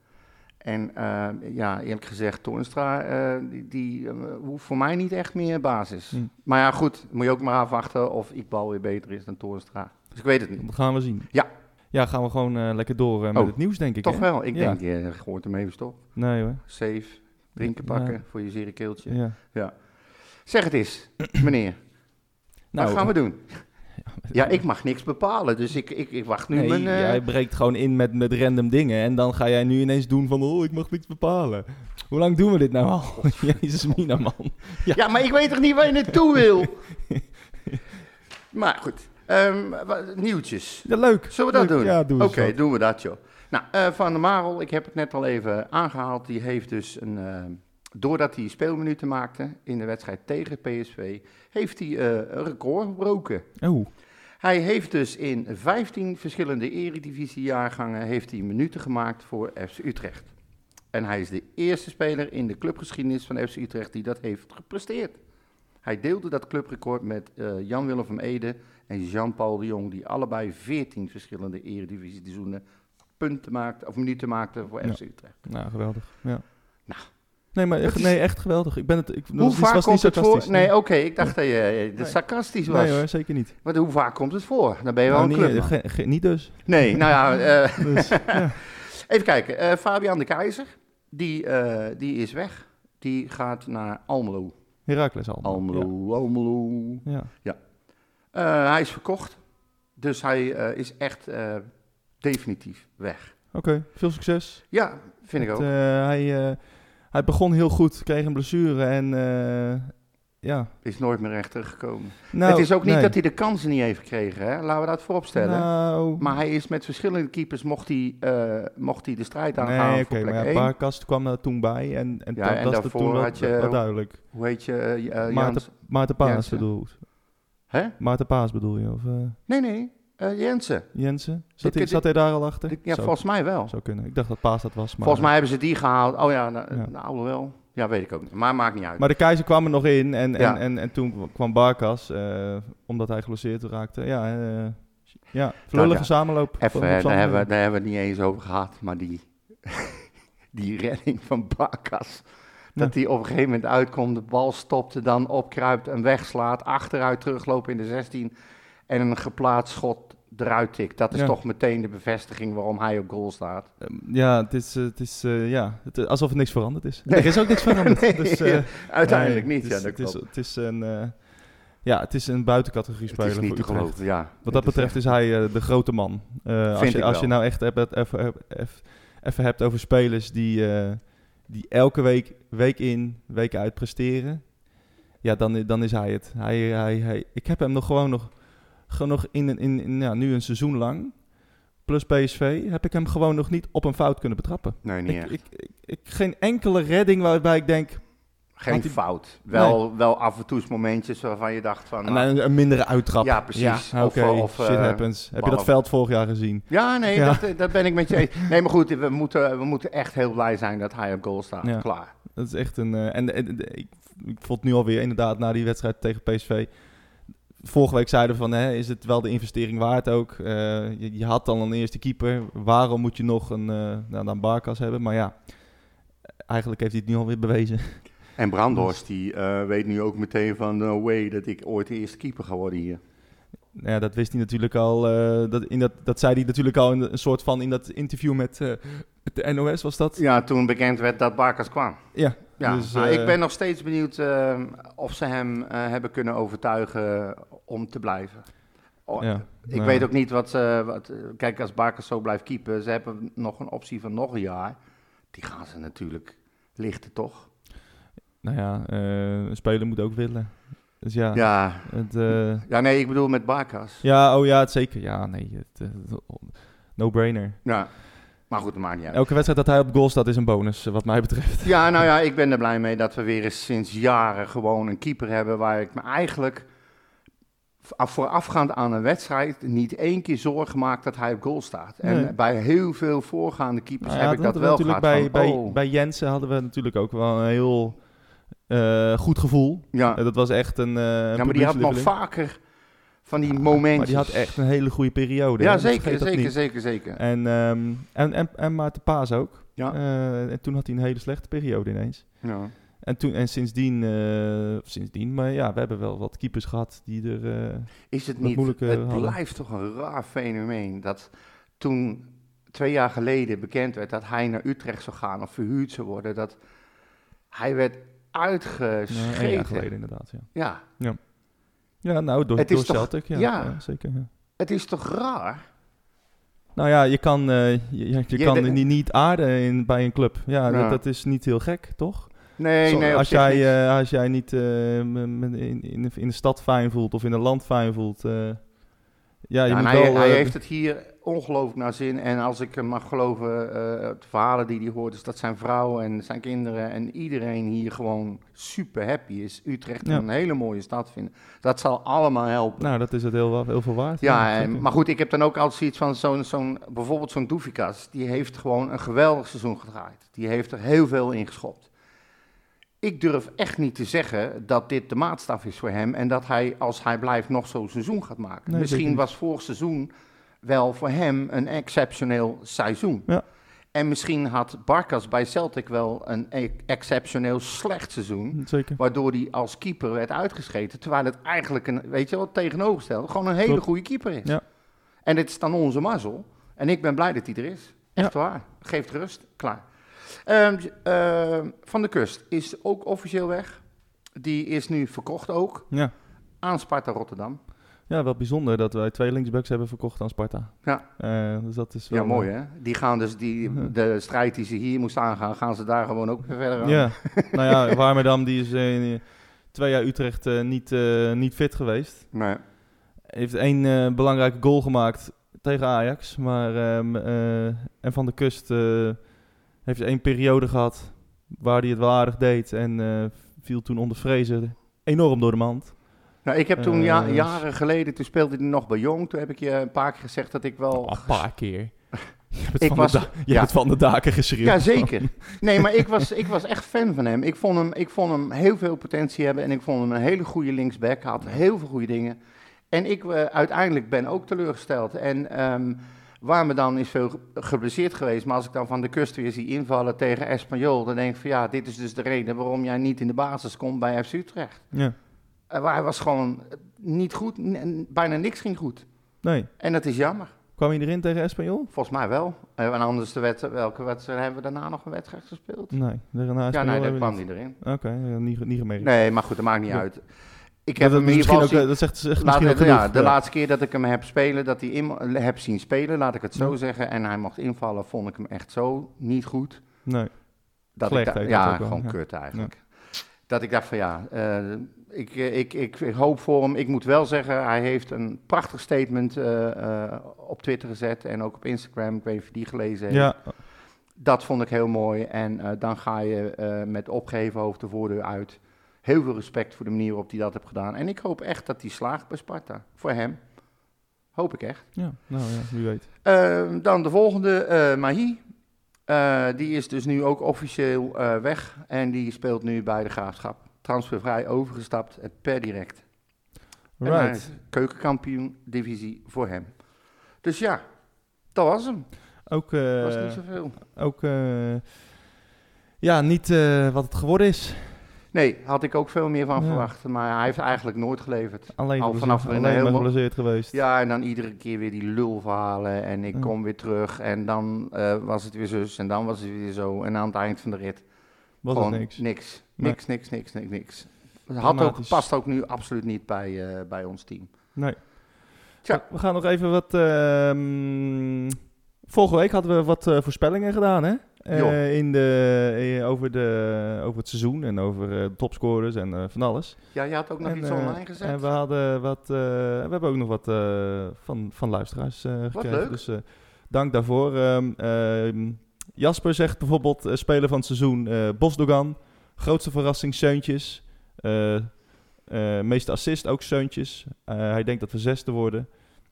En eh, ja, eerlijk gezegd, Toornstra, eh, die, die eh, hoeft voor mij niet echt meer basis. Hm. Maar ja, goed, moet je ook maar afwachten of Iqbal weer beter is dan Toornstra. Dus ik weet het niet. Dat gaan we zien. Ja. Ja, gaan we gewoon lekker door met Oh, het nieuws, denk ik. Toch hè? wel, ik Ja. denk, je hoort hem even stop. Nee hoor. Safe, drinken Ja. pakken voor je zere keeltje. Ja. Zeg het eens, meneer. Nou, Wat gaan we doen? Ja, ik mag niks bepalen, dus ik, ik, ik wacht nu Nee, mijn... eh, jij breekt gewoon in met, met random dingen. En dan ga jij nu ineens doen van, oh, ik mag niks bepalen. Hoe lang doen we dit nou al? Jezus mina, man. Ja, maar ik weet toch niet waar je naartoe wil? maar goed, Ehm, nieuwtjes. Ja, leuk. Zullen we dat Leuk. doen? Ja, doe eens Oké, doen we dat, joh. Nou, eh, Van der Marel, ik heb het net al even aangehaald. Die heeft dus een... eh, doordat hij speelminuten maakte in de wedstrijd tegen PSV... heeft hij eh, een record gebroken. Oh, Hij heeft dus in 15 verschillende eredivisiejaargangen... heeft hij minuten gemaakt voor FC Utrecht. En hij is de eerste speler in de clubgeschiedenis van FC Utrecht... die dat heeft gepresteerd. Hij deelde dat clubrecord met eh, Jan-Willem van Ede en Jean-Paul de Jong... die allebei 14 verschillende eredivisie-seizoenen punten maakten... of minuten maakten voor Ja. FC Utrecht. nou, geweldig. Ja. Nou. Nee, maar echt, is- nee, echt geweldig. Ik ben het, ik, Hoe vaak was komt niet het voor? Nee, oké, ik dacht dat je eh, Nee. sarcastisch was. Nee hoor, zeker niet. Maar hoe vaak komt het voor? Dan ben je wel Nou, een niet, ge- ge- niet dus. Nee, nou ja, eh, dus ja. even kijken. Eh, Fabian de Keizer, die, eh, die is weg. Die gaat naar Almelo. Heracles al. Almelo, Almelo. Ja. Eh, hij is verkocht. Dus hij eh, is echt eh, definitief weg. Oké, veel succes. Ja, vind ik ook. eh, hij, eh, hij begon heel goed, kreeg een blessure en eh, ja. Is nooit meer echt teruggekomen. Nou, het is ook niet nee. dat hij de kansen niet heeft gekregen, hè? laten we dat vooropstellen. Nou, Maar hij is met verschillende keepers, mocht hij, eh, mocht hij de strijd aangaan nee, voor oké, plek maar ja, 1. Barkast kwam er toen bij en, en Ja, dat en was daarvoor toen had je- wel duidelijk. Hoe heet je, eh, Maarten? Maarten Paas Jensen? bedoel Hè? Maarten Paas bedoel je? Of Nee, nee, eh, Jensen. Zat, hij, zat hij daar al achter? Ja, Zou- volgens mij wel. Zou kunnen. Ik dacht dat Paas dat was. Maar, Volgens mij hebben ze die gehaald. Oh ja, nou, Ja. nou alhoewel. Ja, weet ik ook niet. Maar maakt niet uit. Maar de keizer kwam er nog in en, en, Ja. en, en toen kwam Barkas, eh, omdat hij geblesseerd raakte. Ja, eh ja lullige Nou ja. samenloop. Even, daar, hebben, we- daar hebben we het niet eens over gehad. Maar die, die redding van Bakas. Dat hij op een gegeven moment uitkomt, de bal stopte, dan opkruipt en wegslaat. Achteruit teruglopen in de 16 en een geplaatst schot eruit tikt. Dat is Ja. toch meteen de bevestiging waarom hij op goal staat. Ehm, Ja, het is, eh, het is eh, ja, het, is alsof er niks veranderd is. Nee. Er is ook niks veranderd. Nee, dus, eh, Uiteindelijk nee, niet, het ja, is, dat het, is, klopt. het is een, eh, ja, het is een buitencategorie Het speler is niet te geloven, ja. Wat dat Het betreft is hij eh, de grote man. Eh, als je, als je nou echt even, even, even, even hebt over spelers die, eh, die elke week, week in, week uit presteren. Ja, dan, dan is hij het. Hij, hij, hij, ik heb hem nog gewoon nog, gewoon nog in, een- in, in ja, nu een seizoen lang, plus PSV, heb ik hem gewoon nog niet op een fout kunnen betrappen. Nee, niet Ik, echt. ik, ik, ik- geen enkele redding waarbij ik denk, Geen fout. Wel, wel af en toe momentjes waarvan je dacht van... nou, een, een mindere uittrap. Ja, precies. Ja, Of, Oké, of, shit eh, happens. Heb je dat veld vorig jaar gezien? Ja, nee, Ja. Dat, eh, dat ben ik met je eens. Nee, maar goed, we moeten, we moeten echt heel blij zijn dat hij op goal staat. Ja. Klaar. Dat is echt een. eh, en en- en- ik, ik vond nu alweer inderdaad na die wedstrijd tegen PSV. Vorige week zeiden we van, hè, is het wel de investering waard ook? Eh, je, je had dan een eerste keeper. Waarom moet je nog een, eh nou, dan Barkas hebben? Maar ja, eigenlijk heeft hij het nu alweer bewezen. En Brandhorst, die eh, weet nu ook meteen van, no way, dat ik ooit de eerste keeper ga worden hier. Nou ja, dat wist hij natuurlijk al. dat, in dat, dat zei hij natuurlijk al in een soort van in dat interview met, de NOS was dat. Ja, toen bekend werd dat Barkas kwam. Ja, Ja, dus, ik ben nog steeds benieuwd of ze hem hebben kunnen overtuigen om te blijven. Oh, Ja, ik nou. weet ook niet wat ze... Wat, eh, kijk, als Barkas zo blijft keepen, ze hebben nog een optie van nog een jaar. Die gaan ze natuurlijk lichten, toch? Nou ja, eh, een speler moet ook willen. Dus ja, Ja, het, eh, ja nee, ik bedoel met Barkas. ja oh ja, het zeker. Ja, nee, het, eh, no-brainer. Ja, maar goed, dat maakt niet uit. Elke wedstrijd dat hij op goal staat is een bonus, eh, wat mij betreft. Ja, nou ja, ik ben er blij mee dat we weer eens sinds jaren gewoon een keeper hebben waar ik me eigenlijk voorafgaand aan een wedstrijd niet één keer zorgen maak dat hij op goal staat. En Nee. bij heel veel voorgaande keepers Nou ja, heb ik dat wel natuurlijk gehad. bij, van, bij, oh, bij Jensen hadden we natuurlijk ook wel een heel eh, goed gevoel. ja. Eh, dat was echt een. eh een ja, maar die had nog vaker van die momenten. Maar die had echt een hele goede periode. Ja, hè. zeker, zeker, zeker, zeker. En, ehm, en, en, en Maarten Paas ook. Ja. En toen had hij een hele slechte periode ineens. Ja. En, toen, en sindsdien, eh, sindsdien, maar ja, we hebben wel wat keepers gehad die er... eh, Is het niet, het hadden. blijft toch een raar fenomeen dat toen twee jaar geleden bekend werd dat hij naar Utrecht zou gaan of verhuurd zou worden, dat hij werd nou, een jaar uitgeschreven. geleden inderdaad, ja. Ja. Ja. Ja, nou, door, Het door toch- Celtic. Ja, ja. ja, zeker. Ja. Het is toch raar? Nou ja, je kan, eh, je, je, je Je- kan de- niet, niet aarden in, bij een club. Ja, Ja. Dat, dat is niet heel gek, toch? Nee, nee, als, jij, niet. eh, als jij niet eh, in, in, de- in de stad fijn voelt of in een land fijn voelt. eh, ja, je Ja, moet hij, wel... hij heeft het hier ongelooflijk naar zin. En als ik hem mag geloven, de verhalen die hij hoort, is dat zijn vrouw en zijn kinderen en iedereen hier gewoon super happy is. Utrecht Ja. een hele mooie stad vinden. Dat zal allemaal helpen. Nou, dat is het heel, heel veel waard. ja, en- maar goed, ik heb dan ook altijd zoiets van zo'n, zo'n bijvoorbeeld zo'n Doefikas. Die heeft gewoon een geweldig seizoen gedraaid. Die heeft er heel veel in geschopt. Ik durf echt niet te zeggen dat dit de maatstaf is voor hem en dat hij, als hij blijft, nog zo'n seizoen gaat maken. Nee, Misschien was vorig seizoen wel voor hem een exceptioneel seizoen. Ja. En misschien had Barkas bij Celtic wel een e- exceptioneel slecht seizoen. Zeker. Waardoor hij als keeper werd uitgescheten. Terwijl het eigenlijk een, weet je wat, tegenovergesteld. Gewoon een hele Klopt. goede keeper is. Ja. En dit is dan onze mazzel. En ik ben blij dat hij er is. Echt waar. Geeft rust. Klaar. Ehm, ehm, van de Kust is ook officieel weg. Die is nu verkocht ook Ja. aan Sparta Rotterdam. ja, wel bijzonder dat wij twee linksbacks hebben verkocht aan Sparta. Ja. Eh, dus dat is wel... Ja, mooi hè. Die gaan dus die, de strijd die ze hier moest aangaan, gaan ze daar gewoon ook verder aan. Ja, nou ja, Warmerdam die is eh, twee jaar Utrecht eh, niet, eh, niet fit geweest. Nee. Heeft één eh, belangrijke goal gemaakt tegen Ajax. Maar, ehm, eh, en Van de Kust eh, heeft één periode gehad waar hij het wel aardig deed. En eh, viel toen onder vrezen enorm door de mand. Nou, ik heb toen Eh, ja- dus- jaren geleden, toen speelde hij nog bij Jong. Toen heb ik je een paar keer gezegd dat ik wel... Een paar keer. Je hebt Ik was- je ja. hebt van de daken geschreven. Ja, zeker. Nee, maar ik was, ik was echt fan van hem. Ik vond hem, ik vond hem heel veel potentie hebben en ik vond hem een hele goede linksback. Hij had heel veel goede dingen. En ik eh, uiteindelijk ben ook teleurgesteld. En ehm waar me dan is veel ge- geblesseerd geweest, maar als ik dan van de kust weer zie invallen tegen Espanyol, dan denk ik van ja, dit is dus de reden waarom jij niet in de basis komt bij FC Utrecht. Ja. Waar hij was gewoon niet goed, bijna niks ging goed. Nee. En dat is jammer. Kwam je erin tegen Espanyol? Volgens mij wel. Eh, en anders de wedstrijd, welke wedstrijd hebben we daarna nog een wedstrijd gespeeld? Nee. Daarna Ja, nee, daar kwam niet. erin. Oké, niet, niet gemerkt. Nee, maar goed, dat maakt niet Ja. uit. Ik heb dat, hem misschien ook, zien... dat zegt, zegt misschien ook het- genoeg. ja, de laatste keer dat ik hem heb, spelen, dat hij in, heb zien spelen, laat ik het zo Ja. zeggen, en hij mocht invallen, vond ik hem echt zo niet goed. Nee. Dat Slecht ik da- ja, gewoon kut eigenlijk. Dat ik dacht van ja, eh, ik, eh, ik, ik, ik hoop voor hem. Ik moet wel zeggen, hij heeft een prachtig statement eh, eh, op Twitter gezet en ook op Instagram. Ik weet niet of je die gelezen heeft. Ja, Dat vond ik heel mooi. En eh, dan ga je eh, met opgeheven hoofd de voordeur uit. Heel veel respect voor de manier waarop hij dat heeft gedaan. En ik hoop echt dat hij slaagt bij Sparta. Voor hem. Hoop ik echt. ja, nou ja, wie weet. Ehm, dan de volgende, eh Mahi. Eh, die is dus nu ook officieel eh, weg. En die speelt nu bij de Graafschap. Transfervrij overgestapt, eh, per direct. Right. keukenkampioen divisie voor hem. Dus ja, dat was hem. Ook, Dat was niet zoveel. ook ja, niet wat het geworden is. Nee, had ik ook veel meer van Ja. verwacht. Maar hij heeft eigenlijk nooit geleverd. Alleen, Al vanaf een alleen helemaal- geweest. Ja, en dan iedere keer weer die lulverhalen. En ik Ja. kom weer terug. En dan eh, was het weer zus. En dan was het weer zo. En aan het eind van de rit Was gewoon niks. Niks, Nee. niks, niks, niks, niks, niks. Het Had ook, past ook nu absoluut niet bij, eh, bij ons team. Nee. Tja. We gaan nog even wat... ehm, vorige week hadden we wat eh, voorspellingen gedaan, hè? Eh, in de, eh, over, de, over het seizoen en over de topscorers en van alles. Ja, je had ook nog En, iets online gezet. En we hadden wat... we hebben ook nog wat van, van luisteraars gekregen. leuk. Dus dank daarvoor. Ehm, ehm, Jasper zegt bijvoorbeeld, speler van het seizoen, Bosdogan. Grootste verrassing, Seuntjes. Meeste assist ook Seuntjes. Hij denkt dat we zesde worden.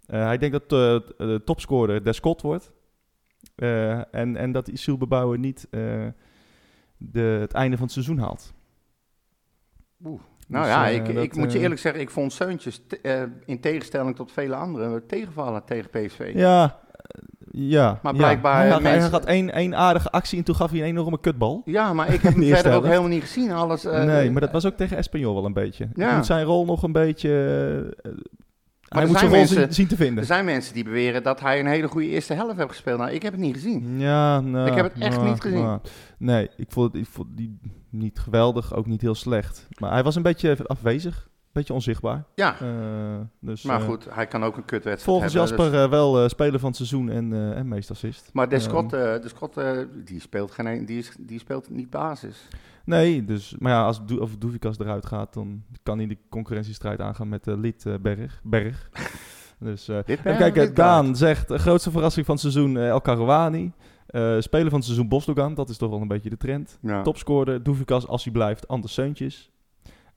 Hij denkt dat de topscorer Descott wordt. Eh, en, en dat Isil Bebouwer niet eh, de, het einde van het seizoen haalt. nou dus, ja, eh, ik, dat, ik moet je eerlijk zeggen, ik vond Seuntjes, te- in tegenstelling tot vele anderen, tegenvallen tegen PSV. Ja, ja. Maar ja. blijkbaar Hij had, hij mensen- had één, één aardige actie en toen gaf hij een enorme kutbal. Ja, maar ik heb hem verder ook helemaal niet gezien. Alles, nee, maar dat was ook tegen Espanyol wel een beetje. Ja. Moet zijn rol nog een beetje... eh, hij er moet zijn mensen- zien, zien te Er vinden. zijn mensen die beweren dat hij een hele goede eerste helft heeft gespeeld. Nou, ik heb het niet gezien. Ja, nou, Ik heb het echt nou, niet gezien. nou. nee, ik vond, het- ik vond die niet geweldig, ook niet heel slecht. Maar hij was een beetje afwezig. Beetje onzichtbaar. Ja, Eh, dus, maar eh, goed, hij kan ook een kutwedstrijd Volgens hebben. Jasper dus- eh, wel speler van het seizoen en, en meest assist. maar de Ehm, Scott, eh, de Scott eh, die, speelt geen, een- die, is, die speelt niet basis. Nee, dus, maar ja, als Do of Doevikas eruit gaat, dan kan hij de concurrentiestrijd aangaan met uh, Lied eh, Berg. Berg. dus, even kijken, Daan zegt, eh, grootste verrassing van het seizoen eh, El Karouani. Speler van het seizoen Bosdogan, dat is toch wel een beetje de trend. Ja. Topscorer, Doevikas als hij blijft, Anders Seuntjes.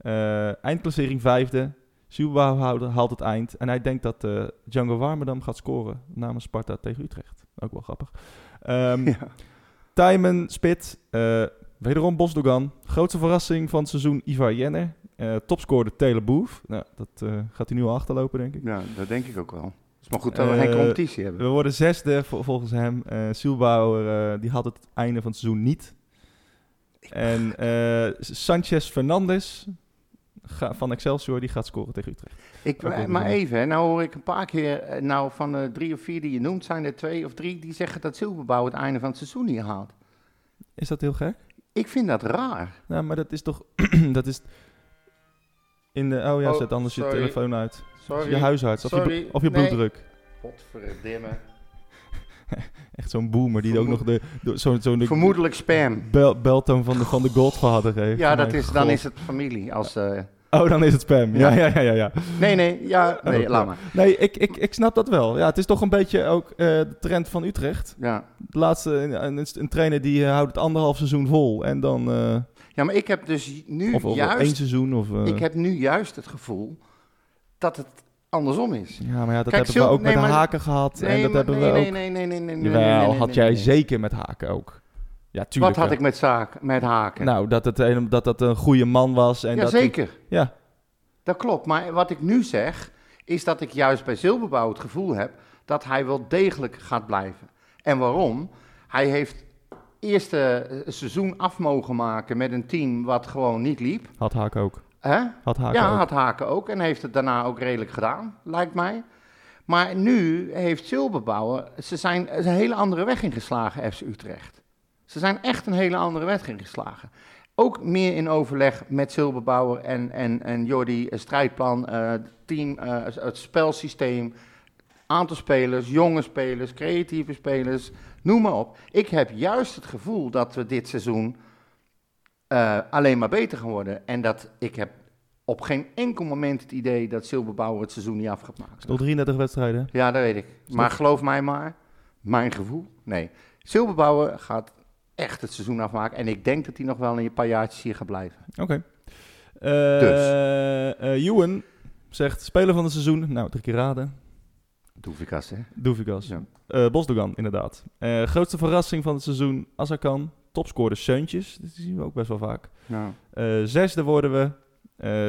Eh, eindklassering vijfde. Zuurбouwhouder haalt het eind. En hij denkt dat eh, Django Warmerdam gaat scoren namens Sparta tegen Utrecht. Ook wel grappig. Ehm Ja. Tijmen, Spit, eh, wederom Bosdogan. Grootste verrassing van het seizoen Ivar Jenner. Eh topscorer Tele Boef. Nou, dat gaat hij nu al achterlopen, denk ik. ja, dat denk ik ook wel. Het is maar goed dat we geen competitie hebben. We worden zesde vol- volgens hem. Zielbouwer, eh, die had het einde van het seizoen niet. En Sanchez Fernandes ga- van Excelsior, die gaat scoren tegen Utrecht. Ik, wel maar even, hè, nou hoor ik een paar keer, eh, nou van de drie of vier die je noemt, zijn er twee of drie die zeggen dat Zilverbouw het einde van het seizoen niet haalt. Is dat heel gek? Ik vind dat raar. Nou, maar dat is toch... dat is... In de... Oh ja, Oh, zet anders sorry. je telefoon uit. Sorry. Je huisarts of je, Sorry. blo- of je Nee. bloeddruk. Echt zo'n boomer die ook nog de... de zo de Vermoedelijk spam. bel, beltoon van de, van de Godfather heeft. Ja, dat is, dan is het familie. Als, eh, Oh, dan is het spam. Ja, Ja. ja, ja, ja. nee, nee, ja, nee, Oh, laat maar. Nee, ik, ik, ik snap dat wel. Ja, het is toch een beetje ook eh, de trend van Utrecht. Ja. De laatste, een, een, trainer die eh, houdt het anderhalf seizoen vol. En dan... eh, ja, maar ik heb dus nu of, of juist, één seizoen. Of, ik heb nu juist het gevoel dat het andersom is. Ja, maar ja, dat Kijk, hebben we ook nee, met maar- haken gehad. en Nee, dat maar- hebben nee, we ook... nee, nee, nee, nee, nee, Jawel, had jij zeker met haken ook. Ja, tuurlijk. Wat had ik met, zaak, met haken? Nou, dat het, een, dat dat een goede man was. En dat hij- Jazeker. ja, Dat klopt, maar wat ik nu zeg, is dat ik juist bij Zilberbouw het gevoel heb dat hij wel degelijk gaat blijven. En waarom? Hij heeft eerste eh, seizoen af mogen maken met een team wat gewoon niet liep. had haken ook. Hè? Had haken Ja, ook. had Haken ook en heeft het daarna ook redelijk gedaan, lijkt mij. Maar nu heeft Zilberbouwer, ze zijn een hele andere weg ingeslagen, FC Utrecht. Ze zijn echt een hele andere weg ingeslagen. Ook meer in overleg met Zilberbouwer en, en, en Jordi, een strijdplan, eh, team, eh, het spelsysteem, aantal spelers, jonge spelers, creatieve spelers, noem maar op. Ik heb juist het gevoel dat we dit seizoen eh, alleen maar beter gaan worden. En dat ik heb op geen enkel moment het idee dat Silberbouwer het seizoen niet af gaat maken. Nog 33 wedstrijden. Ja, dat weet ik. Maar geloof mij maar, mijn gevoel, nee. Silberbouwer gaat echt het seizoen afmaken. En ik denk dat hij nog wel een paar jaartjes hier gaat blijven. Oké. Eh Dus. Ewan zegt, speler van het seizoen. Nou, drie keer raden. Doevikas, hè? Doevikas. Ja. Bosdogan, inderdaad. Grootste verrassing van het seizoen, Azarkan. Topscorer Seuntjes. Dat zien we ook best wel vaak. Nou, Eh, zesde worden we.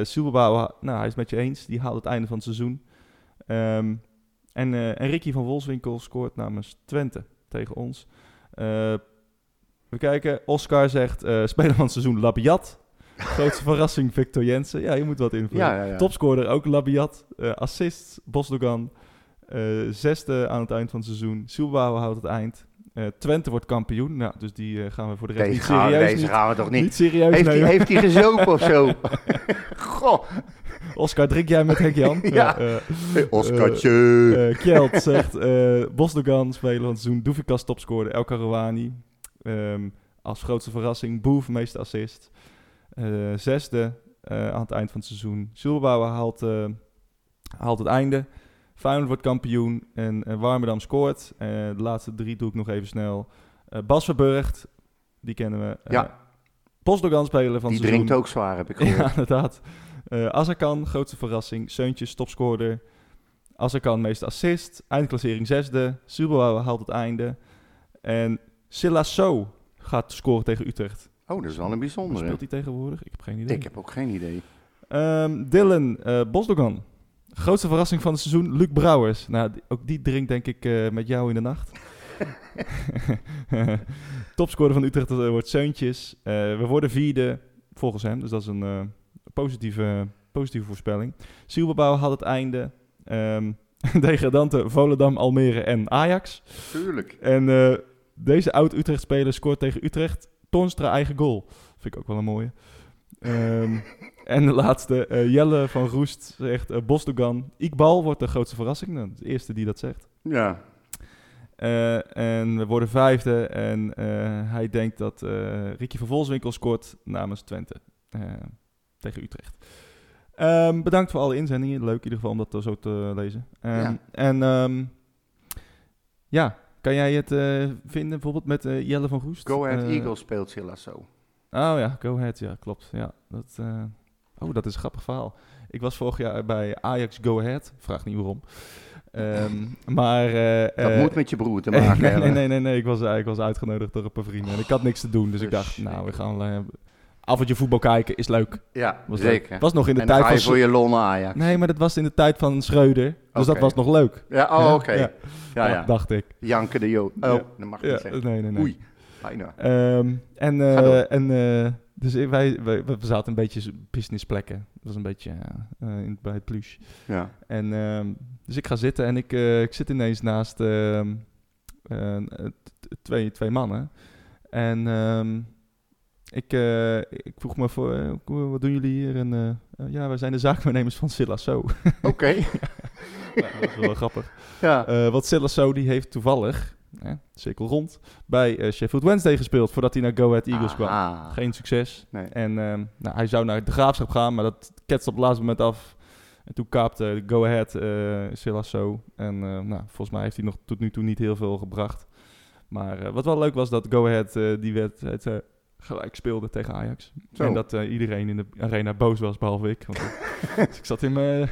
Soelbouw, nou, hij is het met je eens. Die haalt het einde van het seizoen. Ehm, en, eh, en Ricky van Wolfswinkel scoort namens Twente tegen ons. We kijken. Oscar zegt speler van het seizoen Labiat. Grootste verrassing Victor Jensen. Ja, je moet wat invullen. ja, ja, ja. Topscorer ook Labiat. Assists Bosdogan. Zesde aan het eind van het seizoen. Soelbouw houdt het eind. Eh, Twente wordt kampioen. Nou, dus die eh, gaan we voor de rest Deze, niet gaan, serieus, deze niet, gaan we toch niet... niet serieus Heeft heeft hij gezopen of zo? Goh, Oscar, drink jij met Henk Jan? Ja. Oscartje. eh, Kjeld zegt Bosdogan, speler van het seizoen. Doevikas topscorer, El Karouani. Ehm, als grootste verrassing, Boef, meeste assist. Zesde aan het eind van het seizoen. Zulbouwer haalt, haalt het einde. Feyenoord wordt kampioen en uh, Warmerdam scoort. Eh, de laatste drie doe ik nog even snel. Eh Bas Verburgt, die kennen we. Ja. Bosdogan, speler van Die seizoen. drinkt ook zwaar, heb ik gehoord. Ja, inderdaad. Eh Azarkan, grootste verrassing. Seuntjes, topscorer. Azarkan, meeste assist. Eindklassering zesde. Subelbouwer haalt het einde. En Silasso gaat scoren tegen Utrecht. Oh, dat is wel een Hoe bijzondere. speelt hij tegenwoordig? Ik heb geen idee. Ik heb ook geen idee. Ehm, Dylan Bosdogan. Grootste verrassing van het seizoen, Luc Brouwers. Nou, ook die drinkt denk ik eh, met jou in de nacht. Topscorer van Utrecht eh, wordt Seuntjes. Eh, we worden vierde, volgens hem. Dus dat is een positieve, positieve voorspelling. Zielbebouw had het einde. Ehm degradante Volendam, Almere en Ajax. Tuurlijk. En deze oud-Utrecht-speler scoort tegen Utrecht. Toornstra eigen goal. Vind ik ook wel een mooie. Ehm, En de laatste, eh, Jelle van Roest zegt... eh Bosdogan, Iqbal wordt de grootste verrassing. Nou, de eerste die dat zegt. Ja. Eh, en we worden vijfde. En hij denkt dat Ricky van Volswinkel scoort namens Twente. tegen Utrecht. Ehm, bedankt voor alle inzendingen. Leuk in ieder geval om dat zo te lezen. Ehm, Ja. En ehm, ja, kan jij het vinden bijvoorbeeld met Jelle van Roest? Go Ahead Eagles speelt Silla zo. Oh ja, Go Ahead, ja, klopt. Ja, dat, oh, dat is een grappig verhaal. Ik was vorig jaar bij Ajax Go Ahead. Vraag niet waarom. Ehm, maar... eh, Dat eh, moet met je broer te maken nee, hebben. nee, nee, nee, nee. Ik was, eh, ik was uitgenodigd door een paar vrienden. En ik had niks te doen. Dus ik dacht, nou, we gaan uh, avondje voetbal kijken. Is leuk. Ja, Was zeker. Leuk. Was nog in de en tijd van... voor je Ajax. Nee, maar dat was in de tijd van Schreuder. Dus dat was nog leuk. Ja, oh, oké. ja. Ja, ja. Dacht ik. Janke de Jo. Oh, dat mag niet zeggen. nee, nee, nee. Oei, bijna. Ehm, en en dus wij, wij, we zaten een beetje businessplekken. Dat was een beetje eh, in, bij het plush. Ja. En ehm, dus ik ga zitten en ik, eh, ik zit ineens naast ehm, eh, twee, twee mannen. En ehm, ik, ik vroeg me voor, wat doen jullie hier? En ja, wij zijn de zaakwaarnemers van Silla So. Oké. Dat is wel grappig. Ja. Want Silla So die heeft toevallig, cirkel rond, bij eh, Sheffield Wednesday gespeeld voordat hij naar Go Ahead Eagles kwam. Geen succes. Nee. En ehm, nou, hij zou naar de graafschap gaan, maar dat ketste op het laatste moment af. En toen kaapte Go Ahead uh, Silas zo. En eh, nou, volgens mij heeft hij nog tot nu toe niet heel veel gebracht. Maar eh, wat wel leuk was, dat Go Ahead eh, die wedstrijd gelijk speelde tegen Ajax. Zo. En dat eh, iedereen in de arena boos was, behalve ik. Want, dus ik zat in mijn...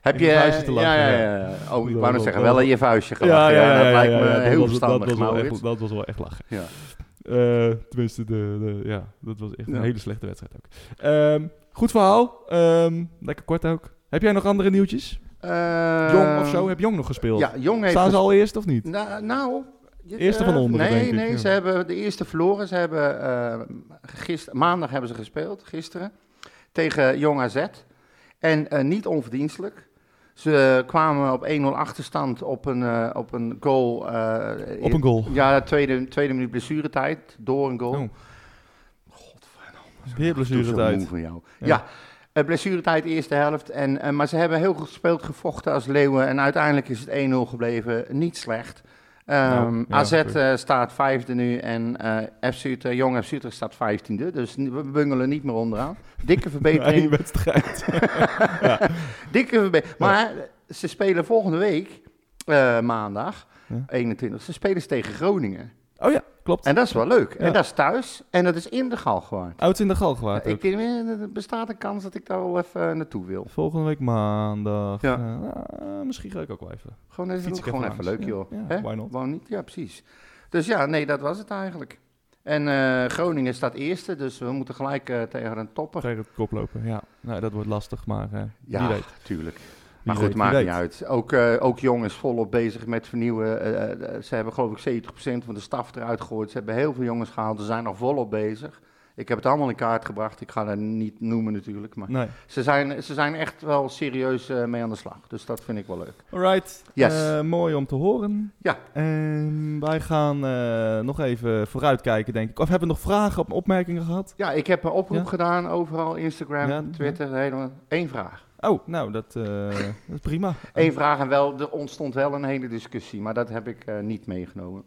Heb je... te lachen, ja, ja, ja. ja. Oh, ik wou nog zeggen, wel in je vuistje gelachen. Ja, dat lijkt me heel verstandig, dat was, wel echt, dat was wel echt lachen. Ja. Eh, tenminste, de, de, ja, dat was echt een hele slechte wedstrijd ook. Ehm, goed verhaal. Ehm, lekker kort ook. Heb jij nog andere nieuwtjes? Eh, Jong of zo? Heb Jong nog gespeeld? Ja, Jong heeft... Staan ze al eerst of niet? Nou, nou Eerste van eh, onderen, Nee, nee, ze hebben de eerste verloren. Ze hebben gister, maandag hebben ze gespeeld, gisteren, tegen Jong AZ. En niet onverdienstelijk. Ze kwamen op 1-0 achterstand op een, eh, op een goal. eh, Op een goal. Ja, tweede, tweede minuut blessuretijd, door een goal. Oh. Weer Doe zo blessuretijd. moe van jou. Ja. Ja, eh, blessuretijd eerste helft. En, maar ze hebben heel goed gespeeld, gevochten als leeuwen. En uiteindelijk is het 1-0 gebleven. Niet slecht. Ehm, Nou, ja, AZ eh, staat vijfde nu en eh FC Utrecht, Jong FC Utrecht staat vijftiende. Dus we bungelen niet meer onderaan. Dikke verbetering. wedstrijd. dikke verbetering. Maar ze spelen volgende week, eh, maandag, Ja. 21. Ze spelen ze tegen Groningen. Oh ja, klopt. En dat is wel leuk. Ja. En dat is thuis. En dat is in de Galgenwaard. Oud in de Galgenwaard ik ook. denk, eh, er bestaat een kans dat ik daar wel even eh, naartoe wil. Volgende week maandag. Ja. Eh, ah, misschien ga ik ook wel even. Gewoon even, Fiets ik gewoon even leuk, joh. Ja, ja, why not? Waarom niet? Ja, precies. Dus ja, nee, dat was het eigenlijk. En Groningen staat eerste, dus we moeten gelijk tegen een topper. Tegen het kop lopen. Ja, nou, dat wordt lastig, maar Ja, wie weet. tuurlijk. Maar goed, weet, wie maakt niet weet. uit. Ook, eh, ook Jong is volop bezig met vernieuwen. Eh, eh, ze hebben geloof ik 70% van de staf eruit gegooid. Ze hebben heel veel jongens gehaald. Ze zijn nog volop bezig. Ik heb het allemaal in kaart gebracht. Ik ga dat niet noemen natuurlijk. Maar Nee. ze zijn, ze zijn echt wel serieus mee aan de slag. Dus dat vind ik wel leuk. Alright. Yes. Mooi om te horen. Ja. En wij gaan nog even vooruitkijken, denk ik. Of hebben we nog vragen of opmerkingen gehad? Ja, ik heb een oproep Ja? gedaan overal. Instagram, Ja, Twitter. Helemaal. Eén vraag. Oh, nou, dat, eh, dat is prima. Eén vraag en wel, er ontstond wel een hele discussie. Maar dat heb ik eh, niet meegenomen.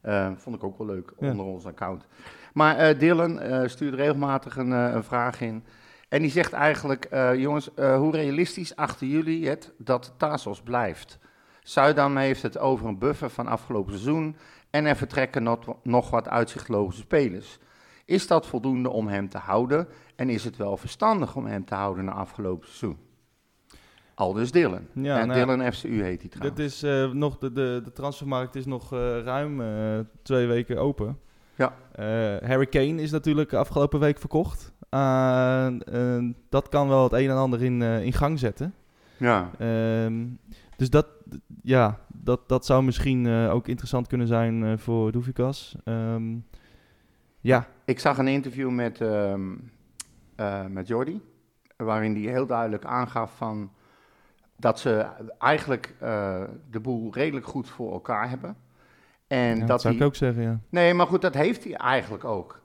Eh, vond ik ook wel leuk Ja. onder ons account. Maar Dylan stuurt regelmatig een, een vraag in. En die zegt eigenlijk, jongens, hoe realistisch achten jullie het dat Tasos blijft? Zuidam heeft het over een buffer van afgelopen seizoen en er vertrekken not- nog wat uitzichtloze spelers. Is dat voldoende om hem te houden en is het wel verstandig om hem te houden na afgelopen seizoen? Aldus Dylan. Ja, en nou ja, Dylan FCU heet hij trouwens. Dit is eh, nog, de, de, de transfermarkt is nog eh, ruim eh, twee weken open. Ja. Eh, Harry Kane is natuurlijk afgelopen week verkocht. Eh, dat kan wel het een en ander in, eh, in gang zetten. Ja, Ehm, dus dat, ja, dat, dat zou misschien eh, ook interessant kunnen zijn eh, voor Doefikas. Ehm, ja, ik zag een interview met, ehm eh, met Jordi, waarin hij heel duidelijk aangaf van dat ze eigenlijk eh, de boel redelijk goed voor elkaar hebben. En ja, dat dat zou ik ook zeggen, ja. Nee, maar goed, dat heeft hij eigenlijk ook,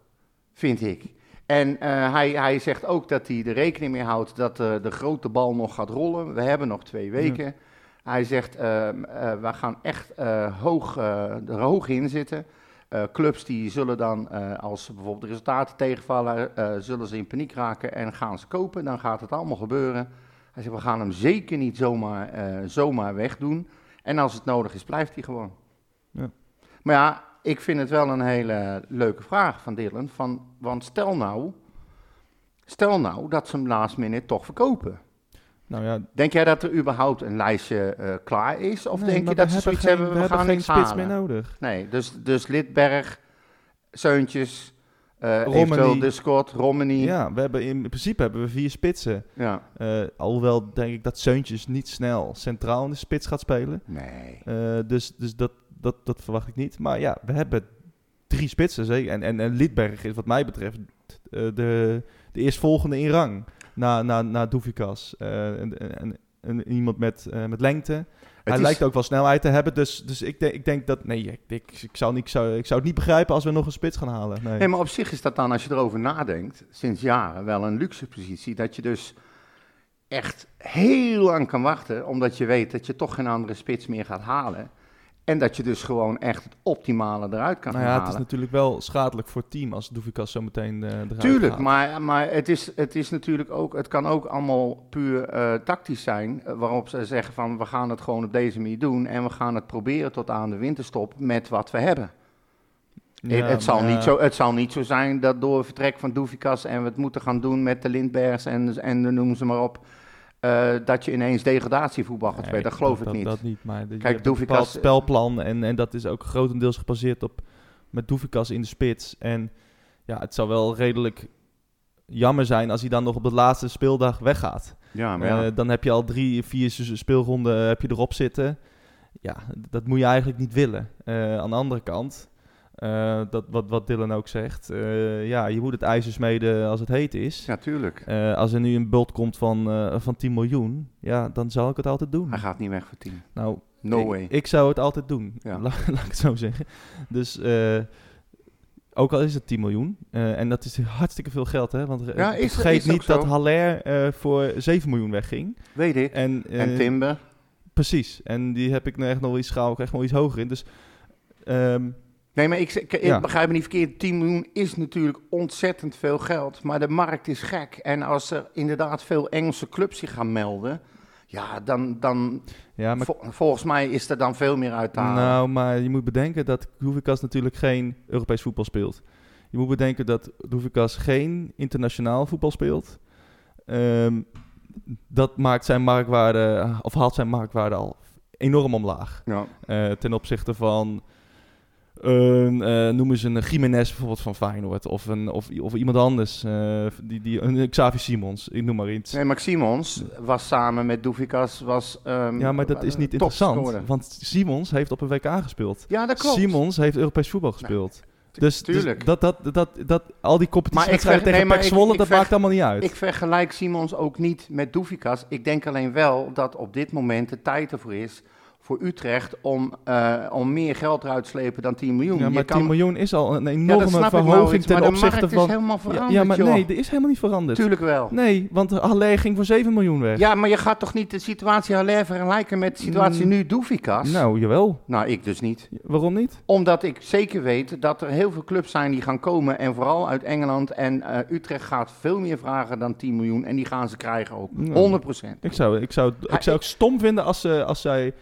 vind ik. En eh, hij, hij zegt ook dat hij er rekening mee houdt dat de grote bal nog gaat rollen. We hebben nog twee weken. Hij zegt, ehm, eh, we gaan echt hoog, er hoog in zitten. Eh, clubs die zullen dan, eh, als bijvoorbeeld de resultaten tegenvallen, eh, zullen ze in paniek raken en gaan ze kopen. Dan gaat het allemaal gebeuren. Hij zegt, we gaan hem zeker niet zomaar, zomaar wegdoen. En als het nodig is, blijft hij gewoon. Ja. Maar ja, ik vind het wel een hele leuke vraag van Dylan. Van, want stel nou, stel nou dat ze hem last minute toch verkopen. Nou ja, Denk jij dat er überhaupt een lijstje eh, klaar is? Of nee, denk je dat we ze zoiets geen- hebben, we, hebben gaan geen niks spits halen? meer nodig. Nee, dus, dus Lidberg, Seuntjes, eh Romani. eventueel de Scott, Romani. Ja. We hebben in principe hebben we vier spitsen. ja. Eh, alhoewel denk ik dat Seuntjes niet snel centraal in de spits gaat spelen. Nee. Eh, dus dus dat, dat, dat verwacht ik niet. Maar ja, we hebben drie spitsen. Zeker. En, en, en Lidberg is wat mij betreft eh, de, de eerstvolgende in rang na, na, na Doevikas. Eh, en, en, en iemand met, eh, met lengte. Hij is- lijkt ook wel snelheid te hebben. Dus, dus ik, denk, ik denk dat... Nee, ik, ik, ik, zou niet, ik, zou, ik zou het niet begrijpen als we nog een spits gaan halen. Nee. Nee, maar op zich is dat dan, als je erover nadenkt, sinds jaren wel een luxe positie. Dat je dus echt heel lang kan wachten, omdat je weet dat je toch geen andere spits meer gaat halen. En dat je dus gewoon echt het optimale eruit kan nou ja, het is natuurlijk wel schadelijk voor het team als Doevikas zo meteen eh eruit Tuurlijk, gaat. maar, maar het, is, het is natuurlijk ook, het kan ook allemaal puur eh, tactisch zijn, eh, waarop ze zeggen van we gaan het gewoon op deze manier doen en we gaan het proberen tot aan de winterstop met wat we hebben. Ja, het, het, zal maar niet zo, het zal niet zo zijn dat door het vertrek van Doevikas en we het moeten gaan doen met de Lindbergs en, en de noem ze maar op, eh, dat je ineens degradatievoetbal gaat nee, spelen. Dat geloof ik niet. Dat niet, maar de, Kijk, je hebt een Doevikas- bepaald spelplan en, en dat is ook grotendeels gebaseerd op met Doevikas in de spits. En ja, het zou wel redelijk jammer zijn als hij dan nog op de laatste speeldag weggaat. ja, maar ja. Eh, dan heb je al drie, vier speelronden heb je erop zitten. Ja, dat moet je eigenlijk niet willen. Eh, aan de andere kant, eh, dat, wat, wat Dylan ook zegt, eh, ja, je moet het ijzer smeden als het heet is. ja, tuurlijk. Eh, als er nu een bult komt van, van 10 miljoen, ja, dan zal ik het altijd doen. Hij gaat niet weg voor 10. Nou, No ik, way. ik zou het altijd doen. Ja. La- laat ik het zo zeggen. Dus ook al is het 10 miljoen, en dat is hartstikke veel geld, hè? Want Ja, is- vergeet is niet zo. dat Haller voor 7 miljoen wegging. Weet ik. En, en Timber. Precies. En die heb ik nu echt nog iets schaal, ook echt nog iets hoger in. Dus ehm, Nee, maar ik, ik, ik Ja. begrijp me niet verkeerd. 10 miljoen is natuurlijk ontzettend veel geld. Maar de markt is gek. En als er inderdaad veel Engelse clubs zich gaan melden. Ja, dan. dan ja, maar vol- volgens mij is er dan veel meer uit te halen. Nou, maar je moet bedenken dat Doevikas natuurlijk geen Europees voetbal speelt. Je moet bedenken dat Doevikas geen internationaal voetbal speelt. Ehm, dat maakt zijn marktwaarde, of haalt zijn marktwaarde al enorm omlaag. Ja. Eh, ten opzichte van, noem eens een Jiménez bijvoorbeeld van Feyenoord. Of, een, of, of iemand anders, eh, die, die, een Xavi Simons, ik noem maar iets. Nee, Max Simons was samen met Doevikas. Was, ehm, Ja, maar dat is niet interessant. Want Simons heeft op een WK gespeeld. Ja, dat klopt. Simons heeft Europees voetbal gespeeld. dus, dus tuurlijk. dat, dat, dat, dat, al die Maar ver- tegen nee, maar ik- Zwolle, ik dat maakt allemaal niet uit. Ik vergelijk Simons ook niet met Doevikas. Ik denk alleen wel dat op dit moment de tijd ervoor is voor Utrecht om, eh, om meer geld eruit te slepen dan 10 miljoen. ja, Je maar kan- 10 miljoen is al een Ja, enorme ik, verhoging ten maar de opzichte markt van... is helemaal ja, veranderd, ja, maar joh. nee, er is helemaal niet veranderd. Tuurlijk wel. Nee, want Haller ging voor 7 miljoen weg. Ja, maar je gaat toch niet de situatie Haller vergelijken met de situatie Mm. nu Doevikas? Nou, jawel. Nou, ik dus niet. Waarom niet? Omdat ik zeker weet dat er heel veel clubs zijn die gaan komen. En vooral uit Engeland. En eh, Utrecht gaat veel meer vragen dan 10 miljoen. En die gaan ze krijgen ook. Ja. 100%. Ik zou, ik zou, ik zou het stom vinden als, ze, als zij...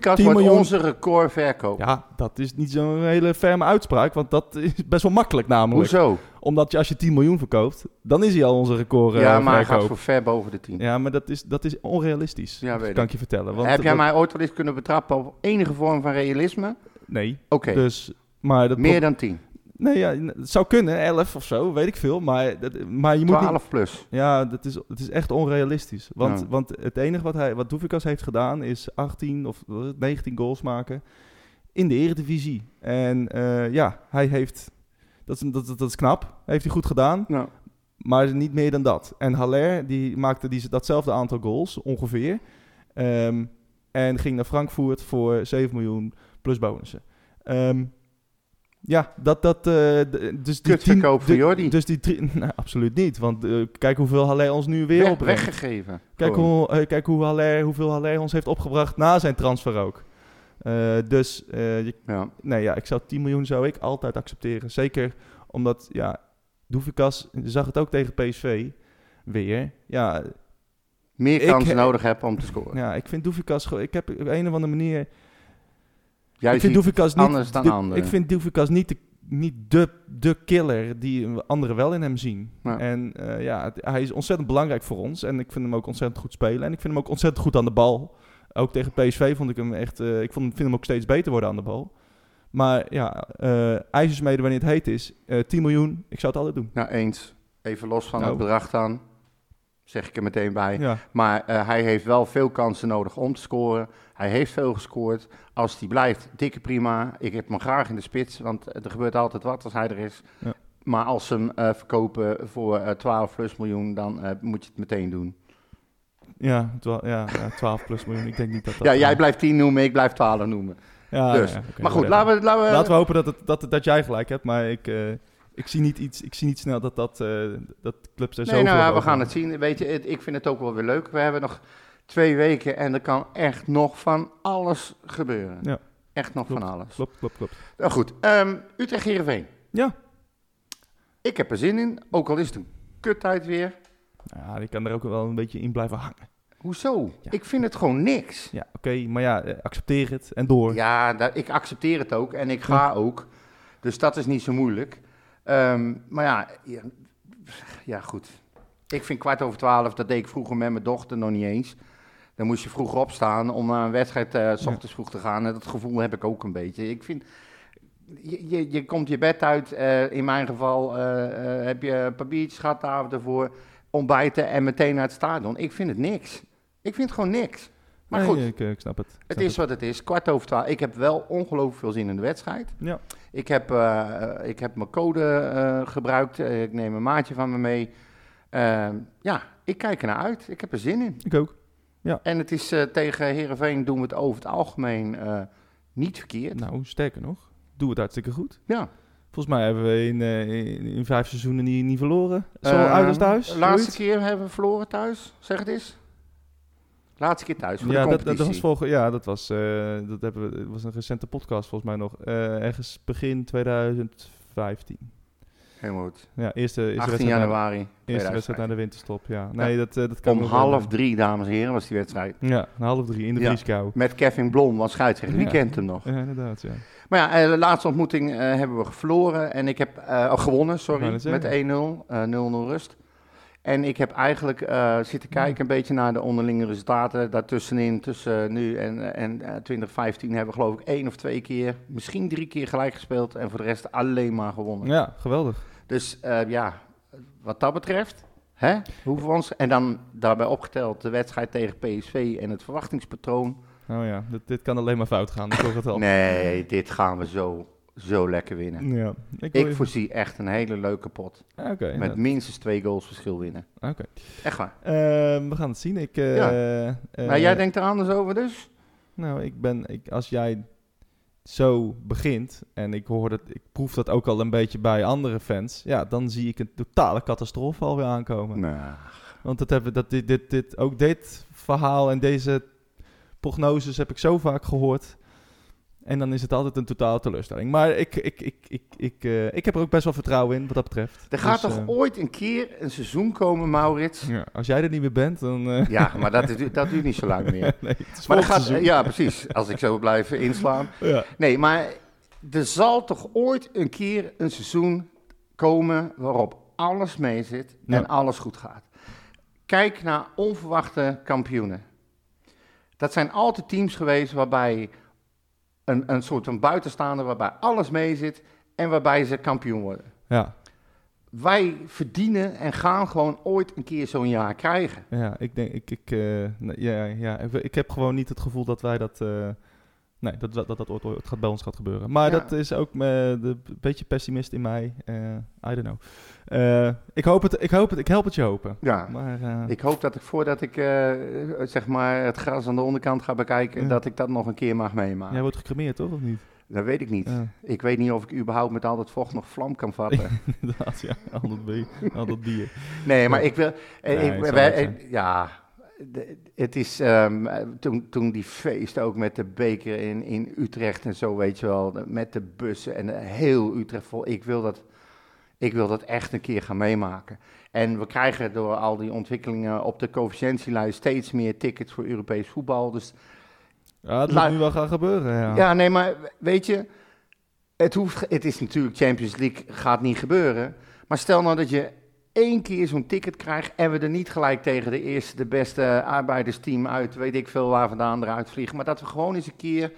10 wordt miljoen- onze recordverkoop. Ja, dat is niet zo'n hele ferme uitspraak, want dat is best wel makkelijk namelijk. Hoezo? Omdat je, als je 10 miljoen verkoopt, dan is hij al onze record eh, ja, maar hij gaat voor ver boven de 10. Ja, maar dat is, dat is onrealistisch. Ja, weet kan ik. je vertellen. Want Heb jij mij ooit wel eens kunnen betrappen op enige vorm van realisme? Nee. Oké, Dus, maar dat meer dan 10. Nee, ja, het zou kunnen, 11 of zo, weet ik veel. Maar, dat- maar je moet niet... 12 plus. Ja, dat is, het is echt onrealistisch. Want, Ja. want het enige wat, hij, wat Doevikas heeft gedaan is 18 of wat was het, 19 goals maken in de eredivisie. En eh, ja, hij heeft... Dat is, dat, dat, dat is knap. Heeft hij goed gedaan. Maar niet meer dan dat. En Haller, die maakte die, datzelfde aantal goals, ongeveer. Ehm, en ging naar Frankfurt voor 7 miljoen plus bonussen. Ehm, Ja, dat, dat, d- dus die Kutverkoop tien- voor Jordi. Dus die drie, nou, absoluut niet, want eh, kijk hoeveel Haller ons nu weer Weg- opbrengt. weggegeven. Kijk, Gewoon. hoe, eh, kijk hoe Haller, hoeveel Haller ons heeft opgebracht na zijn transfer ook. Dus je, Ja. nee, ja, ik zou 10 miljoen zou ik altijd accepteren. Zeker omdat, ja, Doevikas je zag het ook tegen PSV weer. Ja, Meer kansen nodig hebben om te scoren. ja ik vind Doevikas, gewoon- ik heb op een of andere manier... Jij ik vind ziet Doevikas niet, anders dan de- anderen. Ik vind Doevikas niet de, niet de, de killer die anderen wel in hem zien. Ja. En eh, ja, hij is ontzettend belangrijk voor ons. En ik vind hem ook ontzettend goed spelen. En ik vind hem ook ontzettend goed aan de bal. Ook tegen PSV vond ik hem echt... eh, ik vond, vind hem ook steeds beter worden aan de bal. Maar ja, eh ijzersmede wanneer het heet is. eh 10 miljoen, ik zou het altijd doen. Nou, eens. Even los van Nou. het bedrag dan. Zeg ik er meteen bij. Ja, Maar hij heeft wel veel kansen nodig om te scoren. Hij heeft veel gescoord. Als hij blijft, dikke prima. Ik heb hem graag in de spits, want er gebeurt altijd wat als hij er is. Ja. Maar als ze hem eh, verkopen voor eh 12 plus miljoen, dan eh, moet je het meteen doen. ja, ja, ja, 12 plus miljoen. Ik denk niet dat dat... ja, jij blijft 10 noemen, ik blijf 12 noemen. ja, dus. ja, maar goed, laten we... Laten we, Laten we hopen dat, het, dat, dat jij gelijk hebt, maar ik, ik, zie niet iets, ik zie niet snel dat, dat, eh, dat clubs er zo Nee, nou ja, we gaan het zien. Weet je, het- ik vind het ook wel weer leuk. We hebben nog twee weken en er kan echt nog van alles gebeuren. Ja. Echt nog Klopt. van alles. Klopt, klopt, klopt. Nou goed, ehm Utrecht Heerenveen. Ja. Ik heb er zin in, ook al is het een kuttijd weer. Ja, die kan er ook wel een beetje in blijven hangen. Hoezo? Ja. Ik vind het gewoon niks. Ja, oké, maar ja, eh, accepteer het en door. Ja, dat, ik accepteer het ook en ik ga ook. Dus dat is niet zo moeilijk. Ehm, maar ja, ja, ja, goed. Ik vind kwart over twaalf, dat deed ik vroeger met mijn dochter nog niet eens. Dan moest je vroeg opstaan om naar een wedstrijd eh, s ochtends vroeg te gaan. En dat gevoel heb ik ook een beetje. Ik vind, je, je, je komt je bed uit, eh, in mijn geval eh, heb je een papiertjes gehad de avond ervoor, ontbijten en meteen naar het stadion. Ik vind het niks. Ik vind het gewoon niks. Maar Nee, goed, Ik, ik snap het. Ik het snap is wat het is. Kwart over twaalf. Ik heb wel ongelooflijk veel zin in de wedstrijd. Ja. Ik heb, ik heb mijn code gebruikt. Ik neem een maatje van me mee. Ja, ik kijk er naar uit. Ik heb er zin in. Ik ook. En het is eh, tegen Herenveen doen we het over het algemeen eh, niet verkeerd. Nou, sterker nog, doe het hartstikke goed. Ja. Volgens mij hebben we in, eh, in, in vijf seizoenen niet, niet verloren. Eh, uit als thuis. De laatste keer hebben we verloren thuis. Zeg het eens. Laatste keer thuis voor Ja de dat, dat, was volgens, ja, dat was, dat hebben we, was een recente podcast volgens mij nog. Ergens begin 2015. Helemaal goed. Ja, eerste, eerste 18 wedstrijd na- januari. Eerste 2005. wedstrijd naar de winterstop, ja. Nee, dat, eh, dat kan Om half drie, dames en heren, was die wedstrijd. Ja, half drie in de Ja. vrieskou. Met Kevin Blom als scheidsrechter. Wie kent hem nog? Ja, inderdaad, ja. Maar ja, eh, de laatste ontmoeting eh, hebben we verloren. En ik heb oh, gewonnen, sorry. Met 1-0. eh 0-0 rust. En ik heb eigenlijk zitten kijken een beetje naar de onderlinge resultaten. Daartussenin, tussen nu en, en eh, 2015, hebben we geloof ik één of twee keer, misschien drie keer gelijk gespeeld. En voor de rest alleen maar gewonnen. Ja, geweldig. Dus eh, ja, wat dat betreft, hè, hoeven we ons... En dan daarbij opgeteld de wedstrijd tegen PSV en het verwachtingspatroon. Oh ja, dit, dit kan alleen maar fout gaan, het al. Nee, dit gaan we zo, zo lekker winnen. Ja, ik, Ik voorzie echt een hele leuke pot. Ah, Oké, Met minstens twee goals verschil winnen. oké. Echt waar. Ehm, we gaan het zien. Ik, eh, Ja. eh, maar jij denkt er anders over dus? Nou, ik ben, ik, als jij zo begint, en ik hoor dat, ik proef dat ook al een beetje bij andere fans, ja, dan zie ik een totale catastrofe alweer aankomen. Nou, Want dat hebben, dat dit, dit, dit, ook dit verhaal en deze prognoses heb ik zo vaak gehoord. En dan is het altijd een totale teleurstelling. Maar ik, ik, ik, ik, ik, eh, ik heb er ook best wel vertrouwen in wat dat betreft. er gaat Dus, toch eh, ooit een keer een seizoen komen, Maurits? ja, als jij er niet meer bent, dan... eh, Ja, maar dat, dat duurt niet zo lang meer. nee, Maar volgend gaat, ja, precies. Als ik zo blijf inslaan. Ja. Nee, maar er zal toch ooit een keer een seizoen komen waarop alles mee zit en Ja. alles goed gaat. Kijk naar onverwachte kampioenen. Dat zijn altijd teams geweest waarbij een, een soort van buitenstaander, waarbij alles mee zit en waarbij ze kampioen worden. ja. Wij verdienen en gaan gewoon ooit een keer zo'n jaar krijgen. Ja, ik denk, ik, ik, eh, ja, ja, ik, heb gewoon niet het gevoel dat wij dat, eh, nee, dat dat, dat, dat ooit, ooit gaat bij ons gaat gebeuren. Maar Ja. dat is ook de een beetje pessimist in mij, eh, I don't know. Eh, ik hoop het, ik hoop het, ik help het je hopen. Ja. Maar eh, Ik hoop dat ik voordat ik eh, zeg maar het gras aan de onderkant ga bekijken, Ja. dat ik dat nog een keer mag meemaken. jij wordt gecremeerd toch, of niet? Dat weet ik niet. Ja, Ik weet niet of ik überhaupt met al dat vocht nog vlam kan vatten. inderdaad, ja. Al dat bier. Al dat bier. Nee, maar ik wil. eh, Nee, ik, wij- eh, ja, de- het is. ehm, eh, toen, toen die feest ook met de beker in, in Utrecht en zo, weet je wel. Met de bussen en heel Utrecht vol. Ik wil, dat, ik wil dat echt een keer gaan meemaken. En we krijgen door al die ontwikkelingen op de coëfficiëntielijst steeds meer tickets voor Europees voetbal. Dus Ja, het Laat- moet nu wel gaan gebeuren, ja. ja, nee, maar weet je, het, hoeft, het is natuurlijk Champions League, gaat niet gebeuren. Maar stel nou dat je één keer zo'n ticket krijgt en we er niet gelijk tegen de eerste, de beste arbeidersteam uit, weet ik veel waar vandaan eruit vliegen. Maar dat we gewoon eens een keer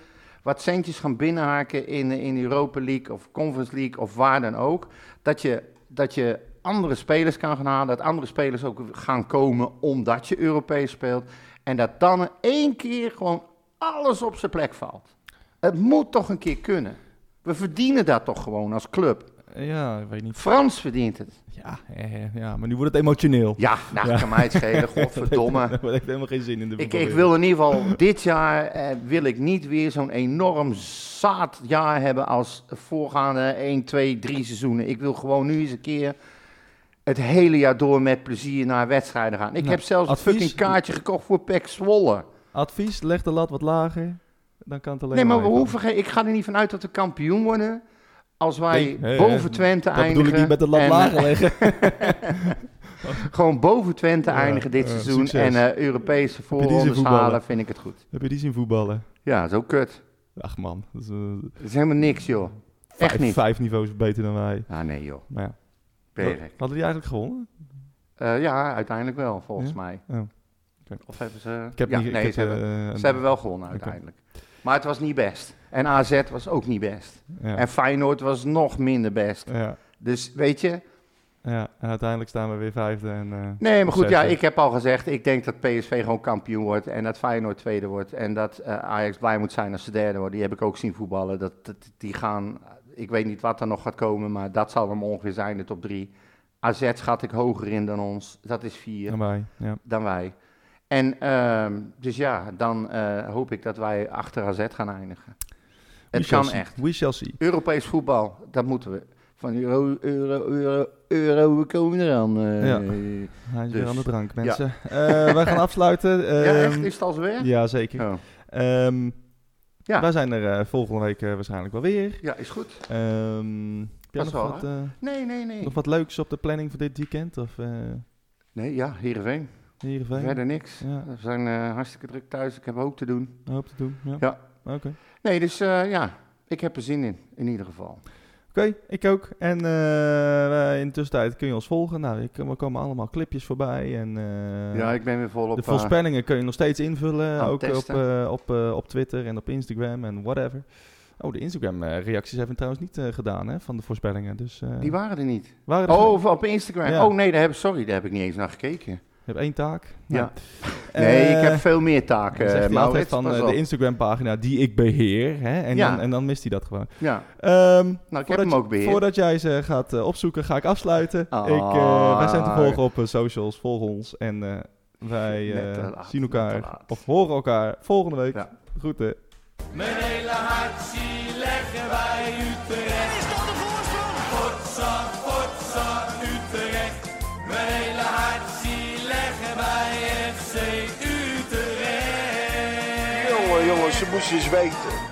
wat centjes gaan binnenhaken in, in Europa League of Conference League of waar dan ook. Dat je, dat je andere spelers kan gaan halen, dat andere spelers ook gaan komen omdat je Europees speelt. En dat dan in één keer gewoon alles op zijn plek valt. Het moet toch een keer kunnen. We verdienen dat toch gewoon als club. Ja, ik weet niet. Frans verdient het. Ja, eh, ja, maar nu wordt het emotioneel. Ja, nou, Ja. kan mij het schelen, godverdomme. Dat heeft helemaal geen zin in de Ik, ik wil in ieder geval dit jaar eh, wil ik niet weer zo'n enorm zaad jaar hebben als de voorgaande 1, 2, 3 seizoenen. Ik wil gewoon nu eens een keer het hele jaar door met plezier naar wedstrijden gaan. Ik Nou, heb zelfs advies- een fucking kaartje gekocht voor PEC Zwolle. Advies, leg de lat wat lager. Dan kan het alleen Nee, maar we hoeven geen, ik ga er niet vanuit dat we kampioen worden als wij boven. Twente Dat eindigen. bedoel ik niet met de lat lager leggen. Gewoon boven Twente Ja, eindigen dit seizoen succes. en eh, Europese voorrondes voetballen? halen, vind ik het goed. Heb je die zien voetballen? Ja, zo kut. Ach man, dat is, eh, Dat is helemaal niks, joh. Echt niet. vijf niveaus beter dan wij. Ah, nee, joh. Maar ja. Hadden die eigenlijk gewonnen? Eh, ja, uiteindelijk wel, volgens Ja? mij. Oh. Of hebben ze... Ik heb ja, niet, nee, heb, ze, hebben, ze hebben wel gewonnen uiteindelijk. Maar het was niet best. En AZ was ook niet best. Ja. En Feyenoord was nog minder best. Ja, Dus weet je... ja, en uiteindelijk staan we weer vijfde. En, eh, Nee, maar goed, ja, ik heb al gezegd, ik denk dat PSV gewoon kampioen wordt en dat Feyenoord tweede wordt en dat eh, Ajax blij moet zijn als ze derde wordt. Die heb ik ook zien voetballen. Dat, dat- die gaan, ik weet niet wat er nog gaat komen, maar dat zal hem ongeveer zijn, de top drie. AZ schat ik hoger in dan ons, dat is vier, En wij, ja. dan wij. En ehm, dus ja, dan eh, hoop ik dat wij achter AZ gaan eindigen. Het kan see. echt. We shall see. Europees voetbal, dat moeten we. Van euro, euro, euro, euro, we komen eraan. eh. Ja. Hij is weer Dus, aan de drank, mensen. Eh, wij gaan afsluiten. Ja, Ehm, echt? Is het al zover? Ja, zeker. Oh. Ehm, Ja. Wij zijn er eh, volgende week waarschijnlijk wel weer. Ja, is goed. Ehm heb nog, wel, wat, eh, Nee, nee, nee. nog wat leuks op de planning voor dit weekend? Of Nee, ja, Heerenveen. Heerenveen? Verder niks. Ja, We zijn hartstikke druk thuis. Ik heb hoop te doen. hoop te doen. Ja. Ja. Oké. Nee, dus eh, ja, ik heb er zin in, in ieder geval. Oké, ik ook. En wij- in de tussentijd kun je ons volgen. Nou, ik, er komen allemaal clipjes voorbij. En, eh, ja, ik ben weer volop... de voorspellingen kun je nog steeds invullen. Ook op, testen. op, op Twitter en op Instagram en whatever. Oh, de Instagram-reacties hebben we trouwens niet gedaan hè, van de voorspellingen. Dus, die waren er niet. waren er Oh, op Instagram. Ja. Oh nee, daar heb, sorry, daar heb ik niet eens naar gekeken. Je hebt één taak. Ja. Nou, Nee, eh, ik heb veel meer taken, zegt hij altijd van eh, de Instagram-pagina die ik beheer. Hè, en, Ja. dan, en dan mist hij dat gewoon. Ja, Ehm, nou, ik heb voordat, hem ook beheerd. voordat jij ze gaat eh, opzoeken, ga ik afsluiten. Ah. Ik, eh, wij zijn te volgen op eh, socials. Volg ons. En eh, wij eh, zien elkaar of horen elkaar volgende week. Ja. Groeten. Mijn hele hart zie leggen wij. FC Utrecht.